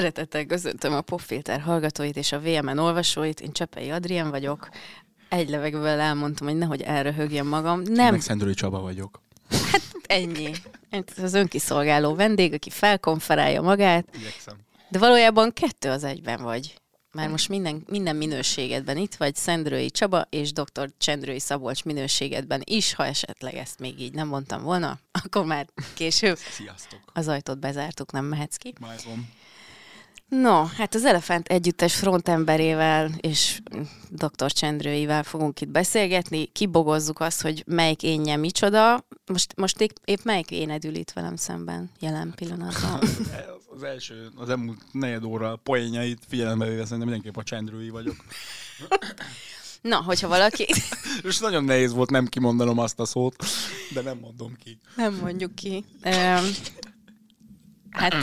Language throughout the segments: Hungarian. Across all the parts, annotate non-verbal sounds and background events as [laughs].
Szeretettel köszöntöm a Popfilter hallgatóit és a VMN olvasóit. Én Csepei Adrien vagyok. Egy levegővel elmondtam, hogy nehogy elröhögjem magam. Nem. Meg Szendőri Csaba vagyok. Hát ennyi. Ez az önkiszolgáló vendég, aki felkonferálja magát. Igyekszem. De valójában kettő az egyben vagy. Már most minden, minden minőségedben itt vagy, Szendrői Csaba és dr. Csendrői Szabolcs minőségedben is, ha esetleg ezt még így nem mondtam volna, [laughs] akkor már később Sziasztok. az ajtót bezártuk, nem mehetsz ki. Májzom. No, hát az Elefánt együttes frontemberével és dr. Csendrőivel fogunk itt beszélgetni. Kibogozzuk azt, hogy melyik énje micsoda. Most, most épp, épp melyik éned ül itt velem szemben jelen pillanatban? [laughs] Az első, az elmúlt negyed óra poénjait figyelembe véve szerintem mindenképp a csendrői vagyok. Na, hogyha valaki... [laughs] És nagyon nehéz volt nem kimondanom azt a szót, de nem mondom ki. Nem mondjuk ki. Hát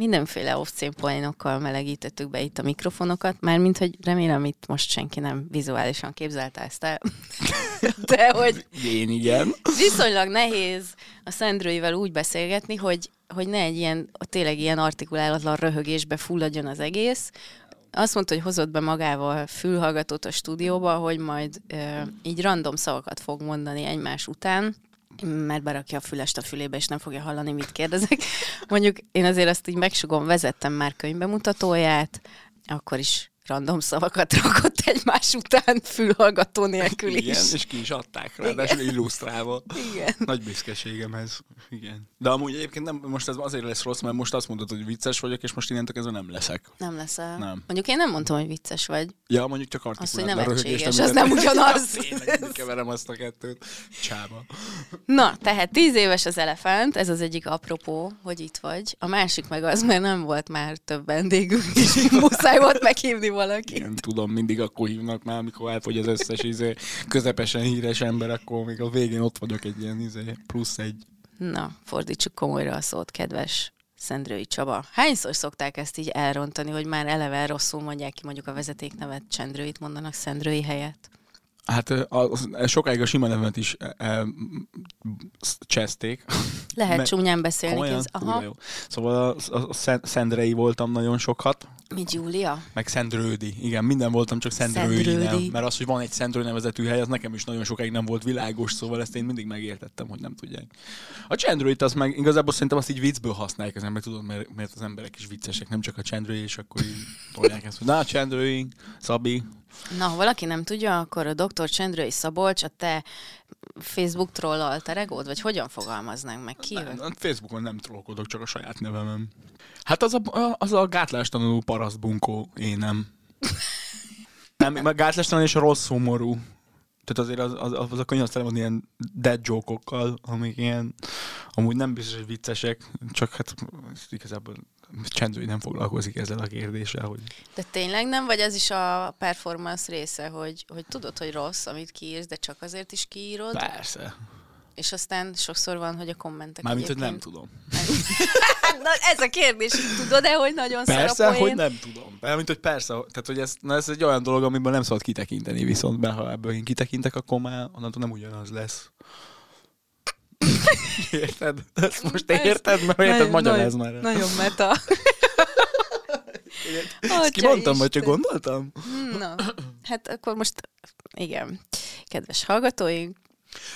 mindenféle off poénokkal melegítettük be itt a mikrofonokat, mármint, hogy remélem itt most senki nem vizuálisan képzelte ezt el. [laughs] De hogy Én igen. viszonylag nehéz a Szendrőivel úgy beszélgetni, hogy, hogy ne egy ilyen, tényleg ilyen artikulálatlan röhögésbe fulladjon az egész. Azt mondta, hogy hozott be magával fülhallgatót a stúdióba, hogy majd ö, így random szavakat fog mondani egymás után, mert berakja a fülest a fülébe, és nem fogja hallani, mit kérdezek. [laughs] Mondjuk én azért azt így megsugom, vezettem már könyvbemutatóját, akkor is random szavakat rakott egymás után fülhallgató nélkül is. Igen, és ki is adták rá, de illusztrálva. Igen. Nagy büszkeségem ez. Igen. De amúgy egyébként nem, most ez azért lesz rossz, mert most azt mondod, hogy vicces vagyok, és most innentől kezdve nem leszek. Nem leszel. Nem. Mondjuk én nem mondtam, hogy vicces vagy. Ja, mondjuk csak Az, hogy artikulált nevetséges, az nem ugyanaz. [laughs] Tényleg, keverem azt a kettőt. Csába. Na, tehát tíz éves az elefánt, ez az egyik apropó, hogy itt vagy. A másik meg az, mert nem volt már több vendégünk, [laughs] és muszáj volt meghívni valaki. Igen, tudom, mindig akkor hívnak már, amikor elfogy az összes izé, közepesen híres ember, akkor még a végén ott vagyok egy ilyen izé, plusz egy. Na, fordítsuk komolyra a szót, kedves Szendrői Csaba. Hányszor szokták ezt így elrontani, hogy már eleve rosszul mondják ki mondjuk a vezetéknevet, Csendrőit mondanak Szendrői helyett? Hát a, a, sokáig a sima nevemet is e, e, cseszték. Lehet csúnyán beszélni. Komolyan? Aha. Jó. Szóval a, a, a Szendrei voltam nagyon sokat, Mi Giulia? meg Szendrődi. Igen, minden voltam, csak Szendrődi Szendrődi. nem. Mert az, hogy van egy Szendrő nevezetű hely, az nekem is nagyon sokáig nem volt világos, szóval ezt én mindig megértettem, hogy nem tudják. A Csendrőit az meg igazából szerintem azt így viccből használják az emberek, tudod, mert, mert az emberek is viccesek, nem csak a Csendrői, és akkor így tolják ezt, hogy na, Csendrői, Szabi, Na, ha valaki nem tudja, akkor a dr. Csendrői Szabolcs a te Facebook troll alter egód, vagy hogyan fogalmaznánk meg ki? Nem, Facebookon nem trollkodok, csak a saját nevemem. Hát az a, az a gátlástalanul parasztbunkó, én nem. meg gátlástalan és rossz humorú. Tehát azért az, az, az a könyv az tele van ilyen dead joke amik ilyen, amúgy nem biztos, hogy viccesek, csak hát igazából Csendői nem foglalkozik ezzel a kérdéssel, hogy De tényleg nem? Vagy ez is a performance része, hogy, hogy tudod, hogy rossz, amit kiírsz, de csak azért is kiírod, persze. És aztán sokszor van, hogy a kommentek Mármint, hogy nem egyébként- tudom. [laughs] Na, ez a kérdés, tudod-e, hogy nagyon szar a Persze, poén? hogy nem tudom. Mármint, hogy persze, tehát hogy ez, na ez egy olyan dolog, amiből nem szabad kitekinteni, viszont be, ha ebből én kitekintek, akkor már onnantól nem ugyanaz lesz. [laughs] Érted? Ezt most érted? Mert érted, Nagyon- magyaráz már. Nagyon meta. [laughs] Ezt kimondtam, vagy csak gondoltam? Na, hát akkor most igen. Kedves hallgatóink,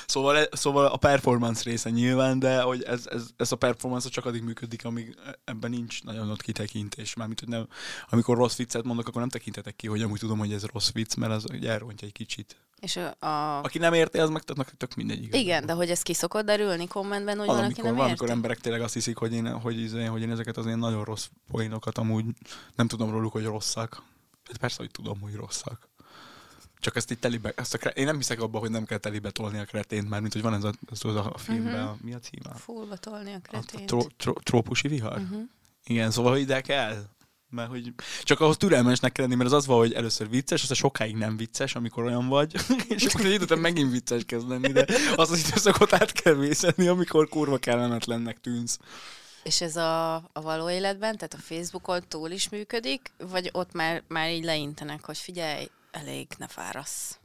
Szóval, szóval a performance része nyilván, de hogy ez, ez, ez a performance csak addig működik, amíg ebben nincs nagyon ott kitekintés. Mármint, hogy nem, amikor rossz viccet mondok, akkor nem tekintetek ki, hogy amúgy tudom, hogy ez rossz vicc, mert az ugye elrontja egy kicsit. és a, Aki nem érti, az meg tök, tök mindegy. igazából. igen, de hogy ez ki szokott derülni kommentben, hogy Van, van, aki nem amikor emberek tényleg azt hiszik, hogy én, hogy, izé- hogy én ezeket az ilyen nagyon rossz poénokat amúgy nem tudom róluk, hogy rosszak. Hát persze, hogy tudom, hogy rosszak. Csak ezt itt telibe, ezt a kre, én nem hiszek abba, hogy nem kell telibe tolni a kretént, már mint hogy van ez a, ez a filmben, Mhm. uh-huh. mi a címe? Fullba tolni a A kretént. tró, tró, trópusi vihar? Mhm. Igen, szóval hogy ide kell. Mert hogy csak ahhoz türelmesnek kell lenni, mert az az van, hogy először vicces, aztán sokáig nem vicces, amikor olyan vagy, [laughs] és akkor egy idő után megint vicces kezd lenni, de az az időszakot át kell vészelni, amikor kurva kellemetlennek tűnsz. És ez a, a való életben, tehát a Facebookon túl is működik, vagy ott már, már így leintenek, hogy figyelj, elég, ne fárasz.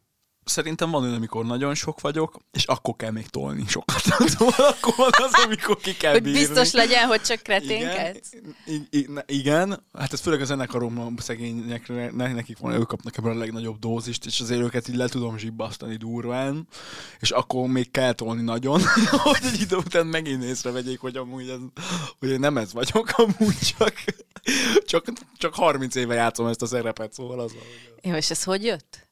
Szerintem van olyan, amikor nagyon sok vagyok, és akkor kell még tolni sokat. [laughs] Akkor van az, amikor ki kell Hogy bírni. biztos legyen, hogy csak kreténkedsz. Igen, i- i- igen, hát ez főleg a zenekaromban szegényekre, ne, nekik van, ők kapnak ebből a legnagyobb dózist, és azért őket így le tudom zsibbasztani durván, és akkor még kell tolni nagyon, [laughs] hogy egy idő után megint észrevegyék, hogy amúgy ez, hogy én nem ez vagyok, [laughs] amúgy csak, csak, csak 30 éve játszom ezt a szerepet, szóval az Jó, és ez hogy jött?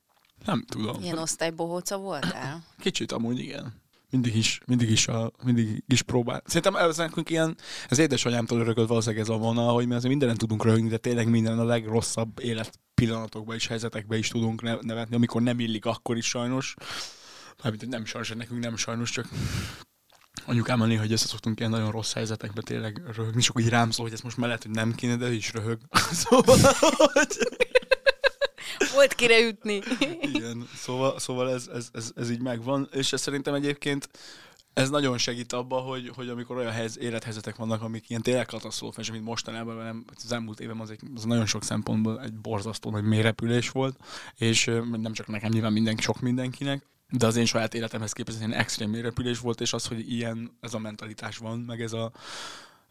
Nem tudom. Ilyen osztálybohóca voltál? [clears throat] Kicsit amúgy igen. Mindig is, mindig is, a, mindig is próbál. Szerintem ez nekünk ilyen, ez édesanyámtól örökölt valószínűleg ez a vonal, hogy mi azért mindenen tudunk röhögni, de tényleg minden a legrosszabb élet pillanatokban és helyzetekben is tudunk ne- nevetni, amikor nem illik, akkor is sajnos. Mármint, nem sajnos, nekünk nem sajnos, csak anyukámmal néha, hogy össze szoktunk ilyen nagyon rossz helyzetekbe tényleg röhögni, és akkor így rám szól, hogy ez most mellett, hogy nem kéne, de is röhög. [laughs] szóval, hogy... Volt kire ütni. Igen, szóval, szóval ez, ez, ez, ez, így megvan, és ez szerintem egyébként ez nagyon segít abba, hogy, hogy amikor olyan helyz, élethelyzetek vannak, amik ilyen tényleg katasztrófás, mint mostanában, nem, az elmúlt évem az, egy, az nagyon sok szempontból egy borzasztó nagy mélyrepülés volt, és nem csak nekem, nyilván mindenki, sok mindenkinek, de az én saját életemhez képest egy extrém mélyrepülés volt, és az, hogy ilyen ez a mentalitás van, meg ez a,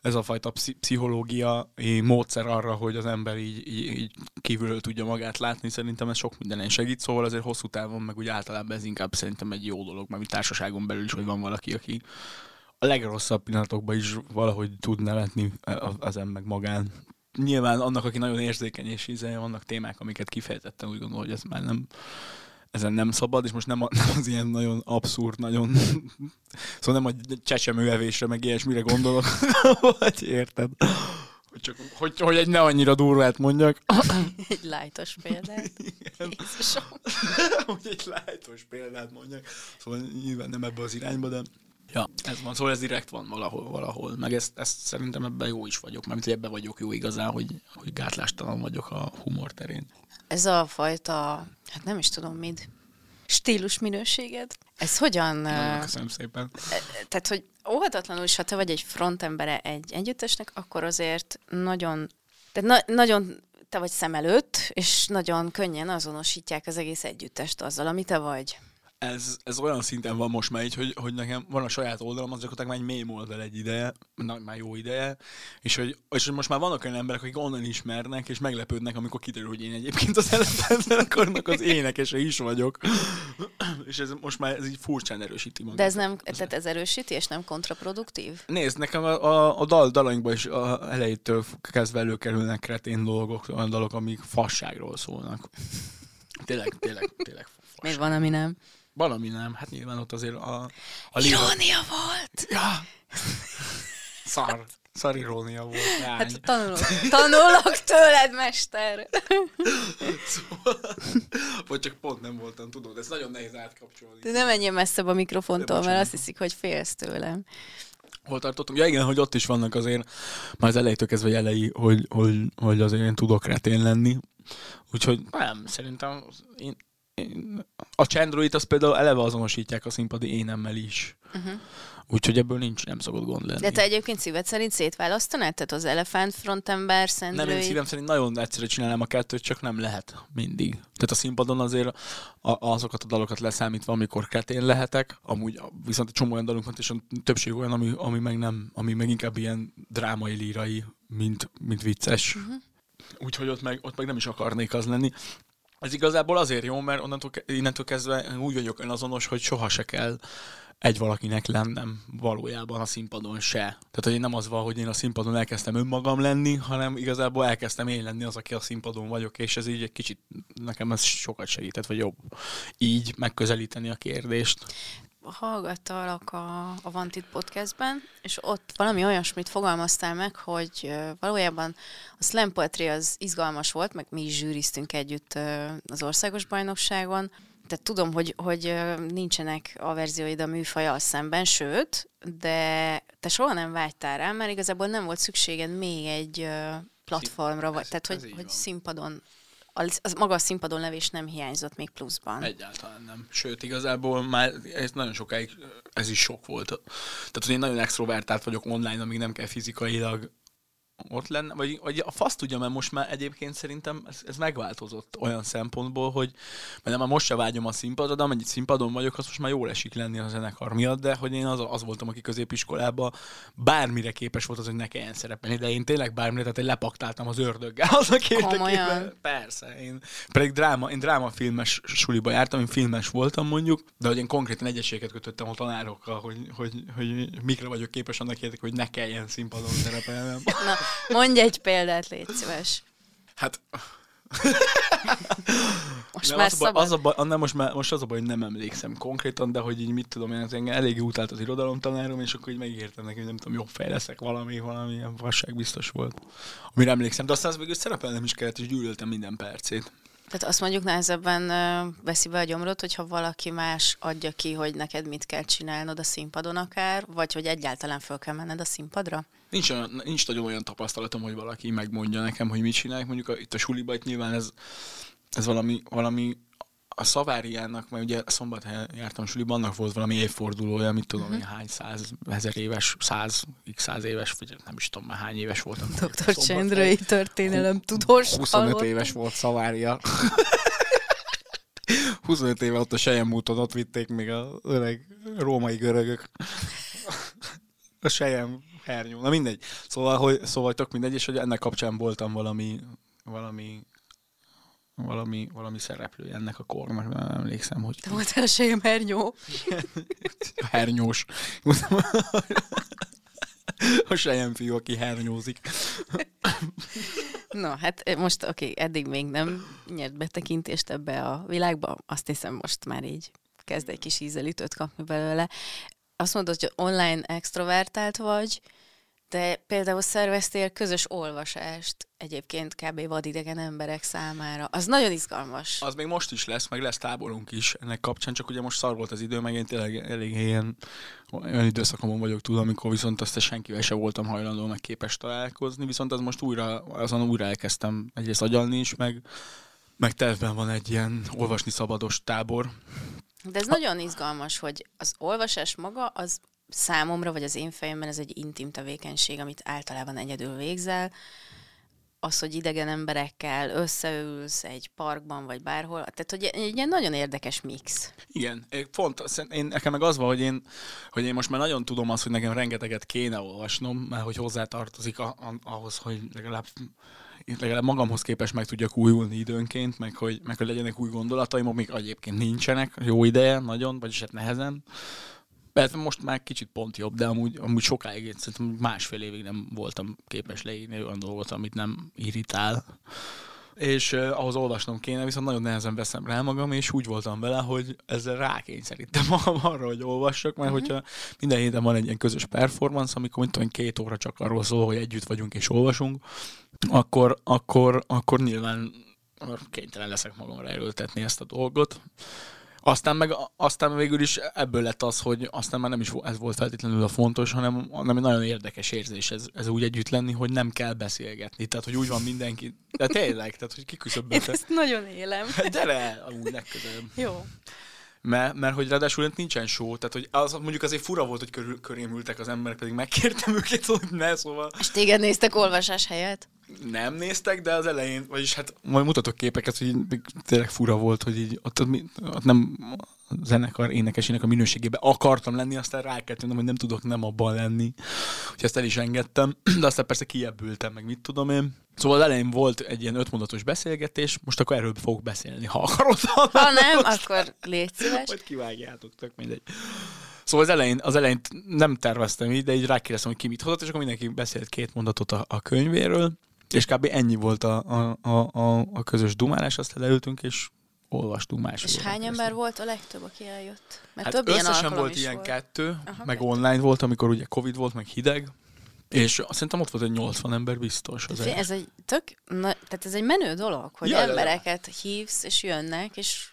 ez a fajta pszi- pszichológiai módszer arra, hogy az ember így, így, így kívülről tudja magát látni, szerintem ez sok mindenen segít, szóval azért hosszú távon, meg úgy általában ez inkább szerintem egy jó dolog, mert társaságon belül is, hogy van valaki, aki a legrosszabb pillanatokban is valahogy tud nevetni a- az ember magán. Nyilván annak, aki nagyon érzékeny és íze, vannak témák, amiket kifejezetten úgy gondol, hogy ez már nem ezen nem szabad, és most nem, a, [laughs] nem az ilyen nagyon abszurd, nagyon [laughs] szóval nem a csecsemőevésre, meg ilyesmire gondolok, [laughs] vagy érted? Hogy, csak, hogy, hogy egy ne annyira durvát mondjak. Egy lájtos példát. Jézusom. hogy egy lájtos példát mondjak. Szóval nyilván nem ebbe az irányba, de Ja, ez van, szóval ez direkt van valahol, valahol. Meg ezt, ezt szerintem ebben jó is vagyok, mert ebben vagyok jó igazán, hogy, hogy gátlástalan vagyok a humor terén. Ez a fajta, hát nem is tudom mit, stílus minőséged. Ez hogyan, Nagyon köszönöm szépen. tehát hogy óhatatlanul is, ha te vagy egy frontembere egy együttesnek, akkor azért nagyon, tehát na- nagyon te vagy szem előtt, és nagyon könnyen azonosítják az egész együttest azzal, ami te vagy. Ez, ez olyan szinten van most már így, hogy, hogy nekem van a saját oldalam, az gyakorlatilag már egy mém oldal egy ideje, na, már jó ideje, és hogy, és hogy most már vannak olyan emberek, akik onnan ismernek, és meglepődnek, amikor kiderül, hogy én egyébként az zenekarnak az énekese is vagyok. és ez most már ez így furcsán erősíti magát. De ez nem, tehát ez erősíti, és nem kontraproduktív? Nézd, nekem a, a, a dal, dalainkban is a elejétől kezdve előkerülnek kretén dolgok, olyan dalok, amik fasságról szólnak. Tényleg, tényleg, tényleg fasság. Miért van, ami nem? Van, ami nem. Hát nyilván ott azért a, a. Irónia volt! Ja! Szar. Szar irónia volt. Lány. Hát tanulok, tanulok tőled, mester! Szóval, vagy csak pont nem voltam, tudod, ez nagyon nehéz átkapcsolni. De nem menjél messzebb a mikrofontól, mert azt hiszik, hogy félsz tőlem. Hol tartottunk? Ja igen, hogy ott is vannak azért, már az elejétől kezdve jelei, hogy, hogy, hogy azért én tudok retén lenni. Úgyhogy nem, szerintem én, a csendruit az például eleve azonosítják a színpadi énemmel is. Uh-huh. Úgyhogy ebből nincs, nem szokott gond lenni. De te egyébként szíved szerint szétválasztanád? Tehát az elefánt frontember, Nem, én szendrői... szívem szerint nagyon egyszerű csinálnám a kettőt, csak nem lehet mindig. Tehát a színpadon azért a, azokat a dalokat leszámítva, amikor kretén lehetek, amúgy viszont egy csomó olyan dalunk van, és a többség olyan, ami, ami meg nem, ami meg inkább ilyen drámai, lírai, mint, mint vicces. Uh-huh. Úgyhogy ott meg, ott meg nem is akarnék az lenni. Ez igazából azért jó, mert onnantól, innentől kezdve úgy vagyok önazonos, hogy soha se kell egy valakinek lennem valójában a színpadon se. Tehát, hogy én nem az van, hogy én a színpadon elkezdtem önmagam lenni, hanem igazából elkezdtem én lenni az, aki a színpadon vagyok, és ez így egy kicsit, nekem ez sokat segített, vagy jobb így megközelíteni a kérdést. Hallgattalak a, a Vantit podcastben, és ott valami olyasmit fogalmaztál meg, hogy valójában a slam poetry az izgalmas volt, meg mi is zsűriztünk együtt az országos bajnokságon, tehát tudom, hogy, hogy nincsenek a verzióid a műfajal szemben, sőt, de te soha nem vágytál rá, mert igazából nem volt szükséged még egy platformra, vagy, ez- tehát ez hogy, hogy van. színpadon, az, az maga a színpadon levés nem hiányzott még pluszban. Egyáltalán nem. Sőt, igazából már ez nagyon sokáig ez is sok volt. Tehát, hogy én nagyon extrovertált vagyok online, amíg nem kell fizikailag ott lenne, vagy, vagy a fasz tudja, mert most már egyébként szerintem ez, ez megváltozott olyan szempontból, hogy mert nem, most se vágyom a színpadra, de amennyit színpadon vagyok, az most már jól esik lenni a zenekar miatt, de hogy én az, az voltam, aki középiskolában bármire képes volt az, hogy ne kelljen szerepelni, de én tényleg bármire, tehát én lepaktáltam az ördöggel azok érdekében. Persze, én pedig dráma, én drámafilmes suliba jártam, én filmes voltam mondjuk, de hogy én konkrétan egyeséget kötöttem a tanárokkal, hogy, hogy, hogy mikre vagyok képes annak érdekében, hogy ne kelljen színpadon szerepelnem. Na, mondj egy példát, légy szíves. Hát... most nem, már az, a baj, szabad. az a baj, nem, most, már, most az a baj, hogy nem emlékszem konkrétan, de hogy így mit tudom, én engem eléggé utált az irodalomtanárom, és akkor így megígértem neki, hogy nem tudom, jobb fej leszek valami, valami ilyen vasság biztos volt. Amire emlékszem, de aztán az végül szerepelnem is kellett, és gyűlöltem minden percét. Tehát azt mondjuk nehezebben veszi be a gyomrot, hogyha valaki más adja ki, hogy neked mit kell csinálnod a színpadon akár, vagy hogy egyáltalán föl kell menned a színpadra? Nincs, nincs nagyon olyan tapasztalatom, hogy valaki megmondja nekem, hogy mit csinálják. Mondjuk a, itt a suliba, itt nyilván ez, ez valami, valami a Szaváriának, mert ugye szombathelyen jártam suliba, annak volt valami évfordulója, mit tudom én, hány száz, ezer éves, száz, x száz éves, vagy nem is tudom már hány éves voltam. Dr. Csendrei történelem tudós. 25 hallottam. éves volt Szavária. [laughs] 25 éve ott a Sejem úton, ott vitték még a öreg római görögök. A Sejem hernyó. Na mindegy. Szóval, hogy, szóval tök mindegy, és hogy ennek kapcsán voltam valami, valami valami, valami szereplő ennek a kornak, nem emlékszem, hogy Te voltál a sejem hernyó. [laughs] hernyós. A sejem fiú, aki hernyózik. Na, hát most oké, okay, eddig még nem nyert betekintést ebbe a világba, azt hiszem most már így kezd egy kis ízelítőt kapni belőle. Azt mondod, hogy online extrovertált vagy, de például szerveztél közös olvasást egyébként kb. vadidegen emberek számára. Az nagyon izgalmas. Az még most is lesz, meg lesz táborunk is ennek kapcsán, csak ugye most szar volt az idő, meg én tényleg elég ilyen olyan időszakomon vagyok túl, amikor viszont azt senkivel se voltam hajlandó meg képes találkozni, viszont az most újra, azon újra elkezdtem egyrészt agyalni is, meg, meg tervben van egy ilyen olvasni szabados tábor. De ez nagyon izgalmas, hogy az olvasás maga az számomra, vagy az én fejemben ez egy intim tevékenység, amit általában egyedül végzel. Az, hogy idegen emberekkel összeülsz egy parkban, vagy bárhol, tehát hogy egy ilyen nagyon érdekes mix. Igen, pont, én, nekem meg az van, hogy én, hogy én most már nagyon tudom azt, hogy nekem rengeteget kéne olvasnom, mert hogy hozzátartozik a, a, ahhoz, hogy legalább legalább magamhoz képest meg tudjak újulni időnként, meg hogy, meg hogy legyenek új gondolataim, amik egyébként nincsenek jó ideje, nagyon, vagyis hát nehezen. Mert most már kicsit pont jobb, de amúgy, amúgy sokáig, szerintem másfél évig nem voltam képes leírni olyan dolgot, amit nem irritál. És uh, ahhoz olvasnom kéne, viszont nagyon nehezen veszem rá magam, és úgy voltam vele, hogy ezzel rákényszerítem magam [laughs] arra, hogy olvassak, mert uh-huh. hogyha minden héten van egy ilyen közös performance, amikor mint tudom, két óra csak arról szól, hogy együtt vagyunk és olvasunk, akkor, akkor, akkor nyilván kénytelen leszek magamra erőltetni ezt a dolgot. Aztán meg aztán végül is ebből lett az, hogy aztán már nem is ez volt feltétlenül a fontos, hanem, hanem egy nagyon érdekes érzés ez, ez úgy együtt lenni, hogy nem kell beszélgetni. Tehát, hogy úgy van mindenki. De tényleg, tehát, hogy kiküszöbbölte. Én ezt nagyon élem. [laughs] Gyere, amúgy legközelebb. Jó. Mert, mert hogy ráadásul nincsen show, tehát hogy az, mondjuk azért fura volt, hogy körül, körém ültek az emberek, pedig megkértem őket, hogy ne, szóval... És téged néztek olvasás helyett? Nem néztek, de az elején, vagyis hát majd mutatok képeket, hogy tényleg fura volt, hogy így ott, ott, ott nem a zenekar énekesének a minőségében akartam lenni, aztán rákeltem, hogy nem tudok nem abban lenni. Úgyhogy ezt el is engedtem, [clears throat] de aztán persze kiebbültem, meg mit tudom én. Szóval az elején volt egy ilyen ötmondatos beszélgetés, most akkor erről fogok beszélni, ha akarod. Ha nem, akkor légy szíves. Majd kivágjátok, tök mindegy. Szóval az elején, az elején nem terveztem így, de így rákérdeztem, hogy ki mit hozott, és akkor mindenki beszélt két mondatot a, a könyvéről, és kb. ennyi volt a, a, a, a, a közös dumálás, aztán leültünk, és olvastunk más. És hány ember volt a legtöbb, aki eljött? Mert hát több ilyen összesen alkalom volt ilyen volt. kettő, Aha, meg kettő. online volt, amikor ugye Covid volt, meg hideg, és azt szerintem ott volt egy 80 ember biztos. Az ez egy tök, na, tehát ez egy menő dolog, hogy Ja, ja, ja. embereket hívsz, és jönnek, és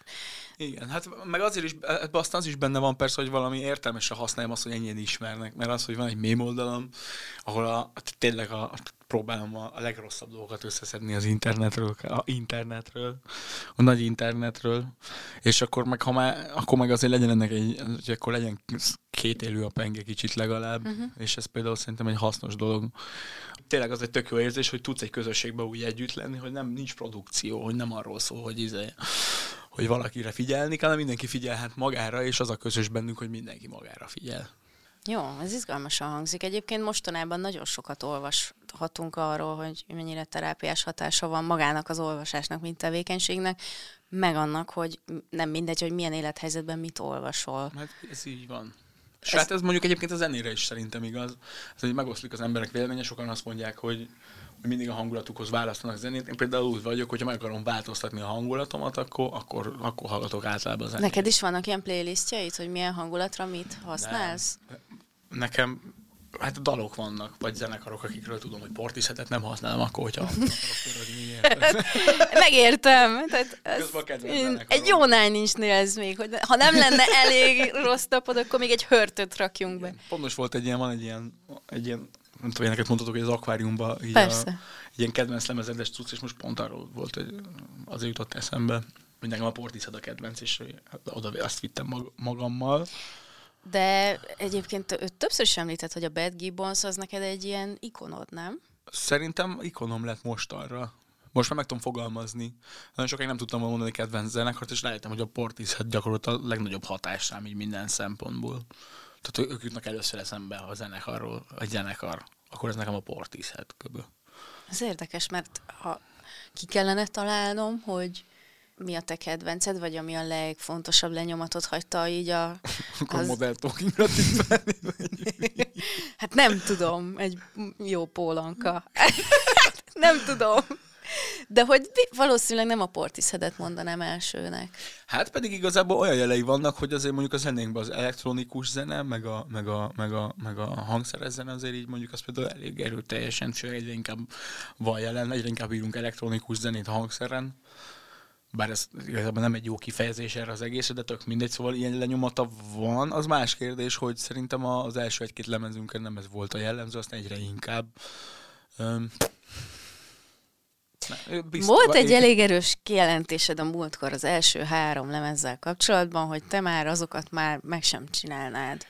Igen, hát meg azért is, aztán az is benne van persze, hogy valami értelmesen használjam azt, hogy ennyien ismernek, mert az, hogy van egy mém oldalom, ahol a, tényleg a, próbálom a, a legrosszabb dolgokat összeszedni az internetről, a internetről, a nagy internetről, és akkor meg, ha már, akkor meg azért legyen ennek egy, hogy akkor legyen két élő a penge kicsit legalább, uh-huh. és ez például szerintem egy hasznos dolog. Tényleg az egy tök jó érzés, hogy tudsz egy közösségbe úgy együtt lenni, hogy nem nincs produkció, hogy nem arról szól, hogy izé, hogy valakire figyelni kell, hanem mindenki figyelhet magára, és az a közös bennünk, hogy mindenki magára figyel. Jó, ez izgalmasan hangzik. Egyébként mostanában nagyon sokat olvashatunk arról, hogy mennyire terápiás hatása van magának az olvasásnak, mint tevékenységnek, meg annak, hogy nem mindegy, hogy milyen élethelyzetben mit olvasol. Hát ez így van. És ez... hát ez mondjuk egyébként a zenére is szerintem igaz. Ez, hogy megoszlik az emberek véleménye, sokan azt mondják, hogy mindig a hangulatukhoz választanak zenét. Én például úgy vagyok, hogyha meg akarom változtatni a hangulatomat, akkor, akkor, akkor hallgatok általában zenét. Neked is vannak ilyen playlistjeid, hogy milyen hangulatra mit használsz? De nekem Hát dalok vannak, vagy zenekarok, akikről tudom, hogy Portishetet nem használom, akkor, hogyha [laughs] Megértem. Tehát ez egy jó Nine inch ez még, hogy ha nem lenne elég rossz tapod, akkor még egy hörtöt rakjunk be. Pontos volt egy ilyen, van egy ilyen, egy ilyen nem tudom, neked mondhatok, hogy az akváriumban így Persze. A, ilyen kedvenc lemezedes cucc, és most pont arról volt, hogy azért jutott eszembe, hogy nekem a Portishead a kedvenc, és oda azt vittem mag- magammal. De egyébként ő többször is említett, hogy a Bad Gibbons az neked egy ilyen ikonod, nem? Szerintem ikonom lett most arra. Most már meg tudom fogalmazni. Nagyon sokáig nem tudtam mondani kedvenc zenekart, és rájöttem, hogy a Portishead gyakorolt a legnagyobb hatás rám így minden szempontból. Tehát ők jutnak először eszembe a zenekarról, a zenekar, akkor ez nekem a Portishead köbö. Ez érdekes, mert ha ki kellene találnom, hogy mi a te kedvenced, vagy ami a legfontosabb lenyomatot hagyta így a... [laughs] Akkor az... modern talkingra [laughs] Hát nem tudom, egy jó pólanka. [laughs] nem tudom. De hogy valószínűleg nem a Portisheadet mondanám elsőnek. Hát pedig igazából olyan jelei vannak, hogy azért mondjuk a zenénkben az elektronikus zene, meg a, meg a, meg a, meg a hangszeres zene azért így mondjuk az például elég erőteljesen, sőt egyre inkább van jelen, egyre inkább írunk elektronikus zenét hangszeren bár ez igazából nem egy jó kifejezés erre az egész, de tök mindegy, szóval ilyen lenyomata van. Az más kérdés, hogy szerintem az első egy-két lemezünkön nem ez volt a jellemző, aztán egyre inkább. Um, Bizt, Volt egy elég erős kijelentésed a múltkor az első három lemezzel kapcsolatban, hogy te már azokat már meg sem csinálnád.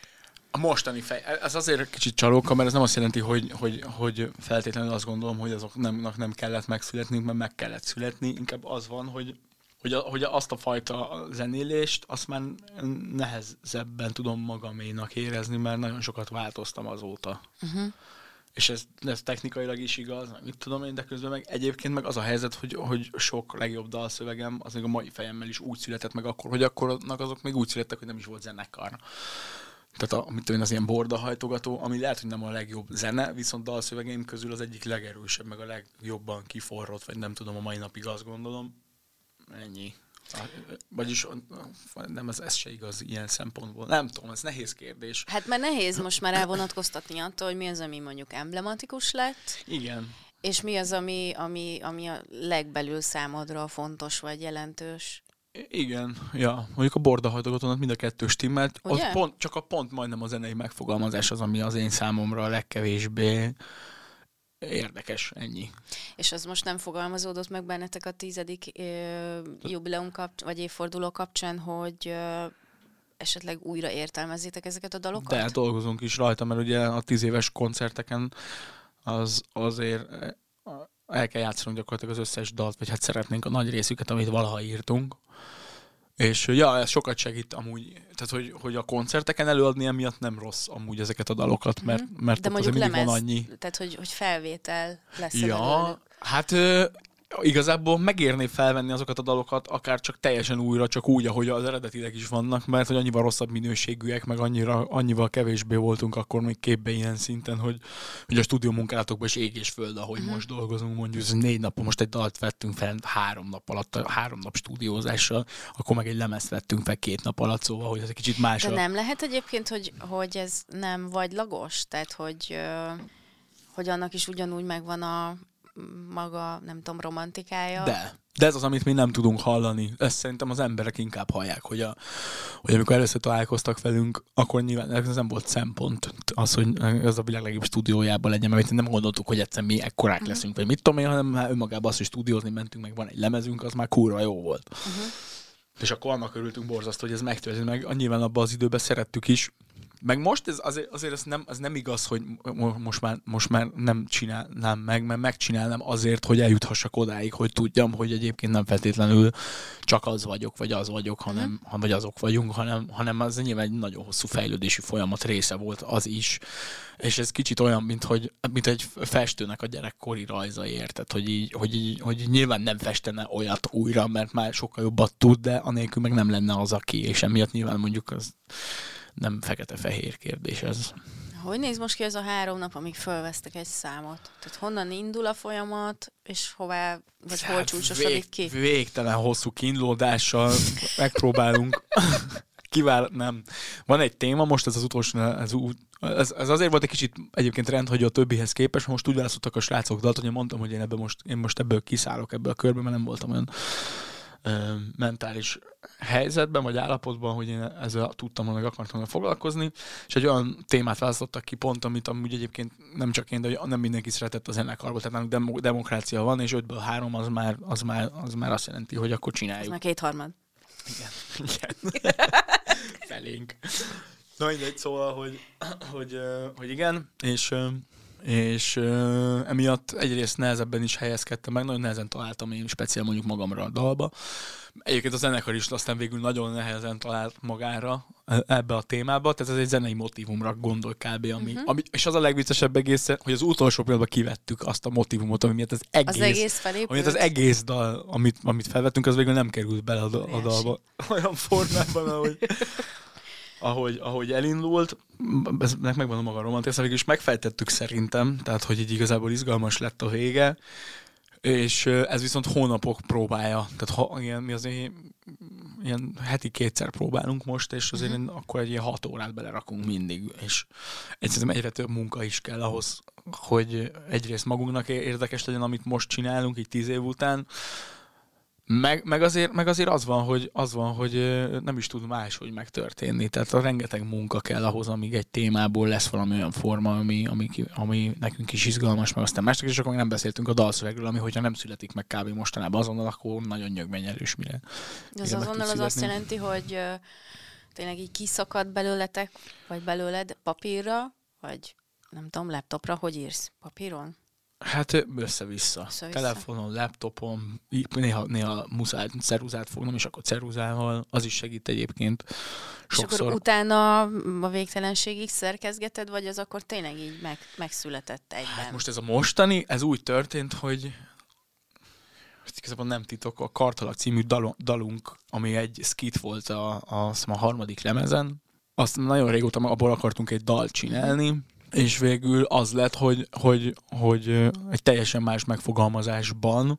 A mostani fej, ez azért kicsit csalóka, mert ez nem azt jelenti, hogy, hogy, hogy feltétlenül azt gondolom, hogy azoknak nem kellett megszületni, mert meg kellett születni. Inkább az van, hogy hogy, a, hogy azt a fajta zenélést, azt már nehezebben tudom magaménak érezni, mert nagyon sokat változtam azóta. Uh-huh. És ez, ez technikailag is igaz, mit tudom én, de közben meg egyébként meg az a helyzet, hogy, hogy sok legjobb dalszövegem, az még a mai fejemmel is úgy született meg akkor, hogy akkor azok még úgy születtek, hogy nem is volt zenekar. Tehát a, mit tudom én, az ilyen bordahajtogató, ami lehet, hogy nem a legjobb zene, viszont dalszövegeim közül az egyik legerősebb, meg a legjobban kiforrott, vagy nem tudom, a mai napig azt gondolom Ennyi. Vagyis nem, ez, ez se igaz ilyen szempontból. Nem tudom, ez nehéz kérdés. Hát mert nehéz most már elvonatkoztatni attól, hogy mi az, ami mondjuk emblematikus lett. Igen. És mi az, ami, ami, ami a legbelül számodra fontos vagy jelentős. Igen, ja. Mondjuk a bordahajtogatónak mind a kettő stimmelt. Ott pont, csak a pont majdnem a zenei megfogalmazás az, ami az én számomra a legkevésbé érdekes, ennyi. És az most nem fogalmazódott meg bennetek a tizedik ö, jubileum kapcsán, vagy évforduló kapcsán, hogy ö, esetleg újra értelmezzétek ezeket a dalokat? De dolgozunk is rajta, mert ugye a tíz éves koncerteken az azért el kell játszanunk gyakorlatilag az összes dalt, vagy hát szeretnénk a nagy részüket, amit valaha írtunk. És ja, ez sokat segít amúgy, tehát hogy, hogy a koncerteken előadni emiatt nem rossz amúgy ezeket a dalokat, mert, mhm. mert De mondjuk lemez, van annyi. Tehát, hogy, hogy felvétel lesz Ja, hát igazából megérné felvenni azokat a dalokat, akár csak teljesen újra, csak úgy, ahogy az eredetileg is vannak, mert hogy annyival rosszabb minőségűek, meg annyira, annyival kevésbé voltunk akkor még képbe ilyen szinten, hogy, hogy a stúdió munkálatokban is ég és föld, ahogy uh-huh. most dolgozunk, mondjuk ez négy nap, most egy dalt vettünk fel három nap alatt, három nap stúdiózással, akkor meg egy lemezt vettünk fel két nap alatt, szóval, hogy ez egy kicsit más. De nem lehet egyébként, hogy, hogy ez nem vagy lagos, tehát hogy, hogy annak is ugyanúgy megvan a, maga, nem tudom, romantikája. De. De ez az, amit mi nem tudunk hallani. Ezt szerintem az emberek inkább hallják, hogy, a, hogy amikor először találkoztak velünk, akkor nyilván ez nem volt szempont az, hogy ez a világ legjobb stúdiójában legyen, mert nem gondoltuk, hogy egyszer mi ekkorák uh-huh. leszünk, vagy mit tudom én, hanem hát önmagában az, hogy stúdiózni mentünk, meg van egy lemezünk, az már kurva jó volt. Uh-huh. És akkor annak örültünk borzasztó, hogy ez megtörtént, meg nyilván abban az időben szerettük is, meg most ez azért, azért ez nem, az nem igaz, hogy most már, most már nem csinálnám meg, mert megcsinálnám azért, hogy eljuthassak odáig, hogy tudjam, hogy egyébként nem feltétlenül csak az vagyok, vagy az vagyok, hanem, uh-huh. vagy azok vagyunk, hanem, hanem az nyilván egy nagyon hosszú fejlődési folyamat része volt az is. És ez kicsit olyan, mint, hogy, mint egy festőnek a gyerekkori rajza érted, hogy így, hogy, így, hogy nyilván nem festene olyat újra, mert már sokkal jobbat tud, de anélkül meg nem lenne az, aki, és emiatt nyilván mondjuk az nem fekete-fehér kérdés ez. Hogy néz most ki ez a három nap, amíg fölvesztek egy számot? Tehát honnan indul a folyamat, és hová, vagy hát hol csúcsosodik vég, ki? Végtelen hosszú kiindulódással megpróbálunk. [laughs] Kivál, nem. Van egy téma, most ez az utolsó, ez, ez, ez azért volt egy kicsit egyébként rend, hogy a többihez képest, most úgy választottak a srácok dalt, hogy én mondtam, hogy én, ebből most, én most ebből kiszállok ebből a körből, mert nem voltam olyan ö, mentális helyzetben, vagy állapotban, hogy én ezzel tudtam volna, meg akartam volna foglalkozni, és egy olyan témát választottak ki pont, amit amúgy egyébként nem csak én, de nem mindenki szeretett a zenekarból, tehát nálunk dem- demokrácia van, és ötből három az már, az már, az már azt jelenti, hogy akkor csináljuk. Az már kétharmad. Igen. igen. [laughs] Felénk. Na mindegy, szóval, hogy, hogy, hogy igen, és és uh, emiatt egyrészt nehezebben is helyezkedtem meg, nagyon nehezen találtam én speciál mondjuk magamra a dalba. Egyébként a zenekar is aztán végül nagyon nehezen talált magára ebbe a témába, tehát ez egy zenei motivumra gondol kb. Ami, uh-huh. ami, és az a legviccesebb egész, hogy az utolsó pillanatban kivettük azt a motivumot, ami miatt az egész, az egész felépült. Ami az egész dal, amit, amit felvettünk, az végül nem került bele a, a dalba. [laughs] Olyan formában, ahogy ahogy, ahogy elindult, eznek megvan a maga romantikus, végül is megfejtettük szerintem, tehát hogy így igazából izgalmas lett a vége, és ez viszont hónapok próbája, tehát ha, ilyen, mi azért ilyen heti kétszer próbálunk most, és azért uh-huh. akkor egy ilyen hat órát belerakunk mindig, és egyszerűen egyre több munka is kell ahhoz, hogy egyrészt magunknak érdekes legyen, amit most csinálunk, így tíz év után, meg, meg, azért, meg azért az van, hogy, az van, hogy nem is tud máshogy megtörténni. Tehát a rengeteg munka kell ahhoz, amíg egy témából lesz valami olyan forma, ami, ami, ami nekünk is izgalmas, meg aztán mások, és akkor nem beszéltünk a dalszövegről, ami hogyha nem születik meg kb. mostanában azonnal, akkor nagyon nyögvenyelős mire. Az azonnal az azt jelenti, hogy tényleg így kiszakad belőletek, vagy belőled papírra, vagy nem tudom, laptopra, hogy írsz? Papíron? Hát össze-vissza. össze-vissza. Telefonon, laptopon, néha, néha muszáj ceruzát fognom, és akkor ceruzával, az is segít egyébként. Sokszor. És akkor utána a végtelenségig szerkezgeted, vagy az akkor tényleg így meg, megszületett egyben? Hát most ez a mostani, ez úgy történt, hogy ezt igazából nem titok, a Kartalak című dalunk, ami egy skit volt a, a, a harmadik lemezen, azt nagyon régóta abból akartunk egy dalt csinálni, és végül az lett, hogy, hogy, hogy egy teljesen más megfogalmazásban,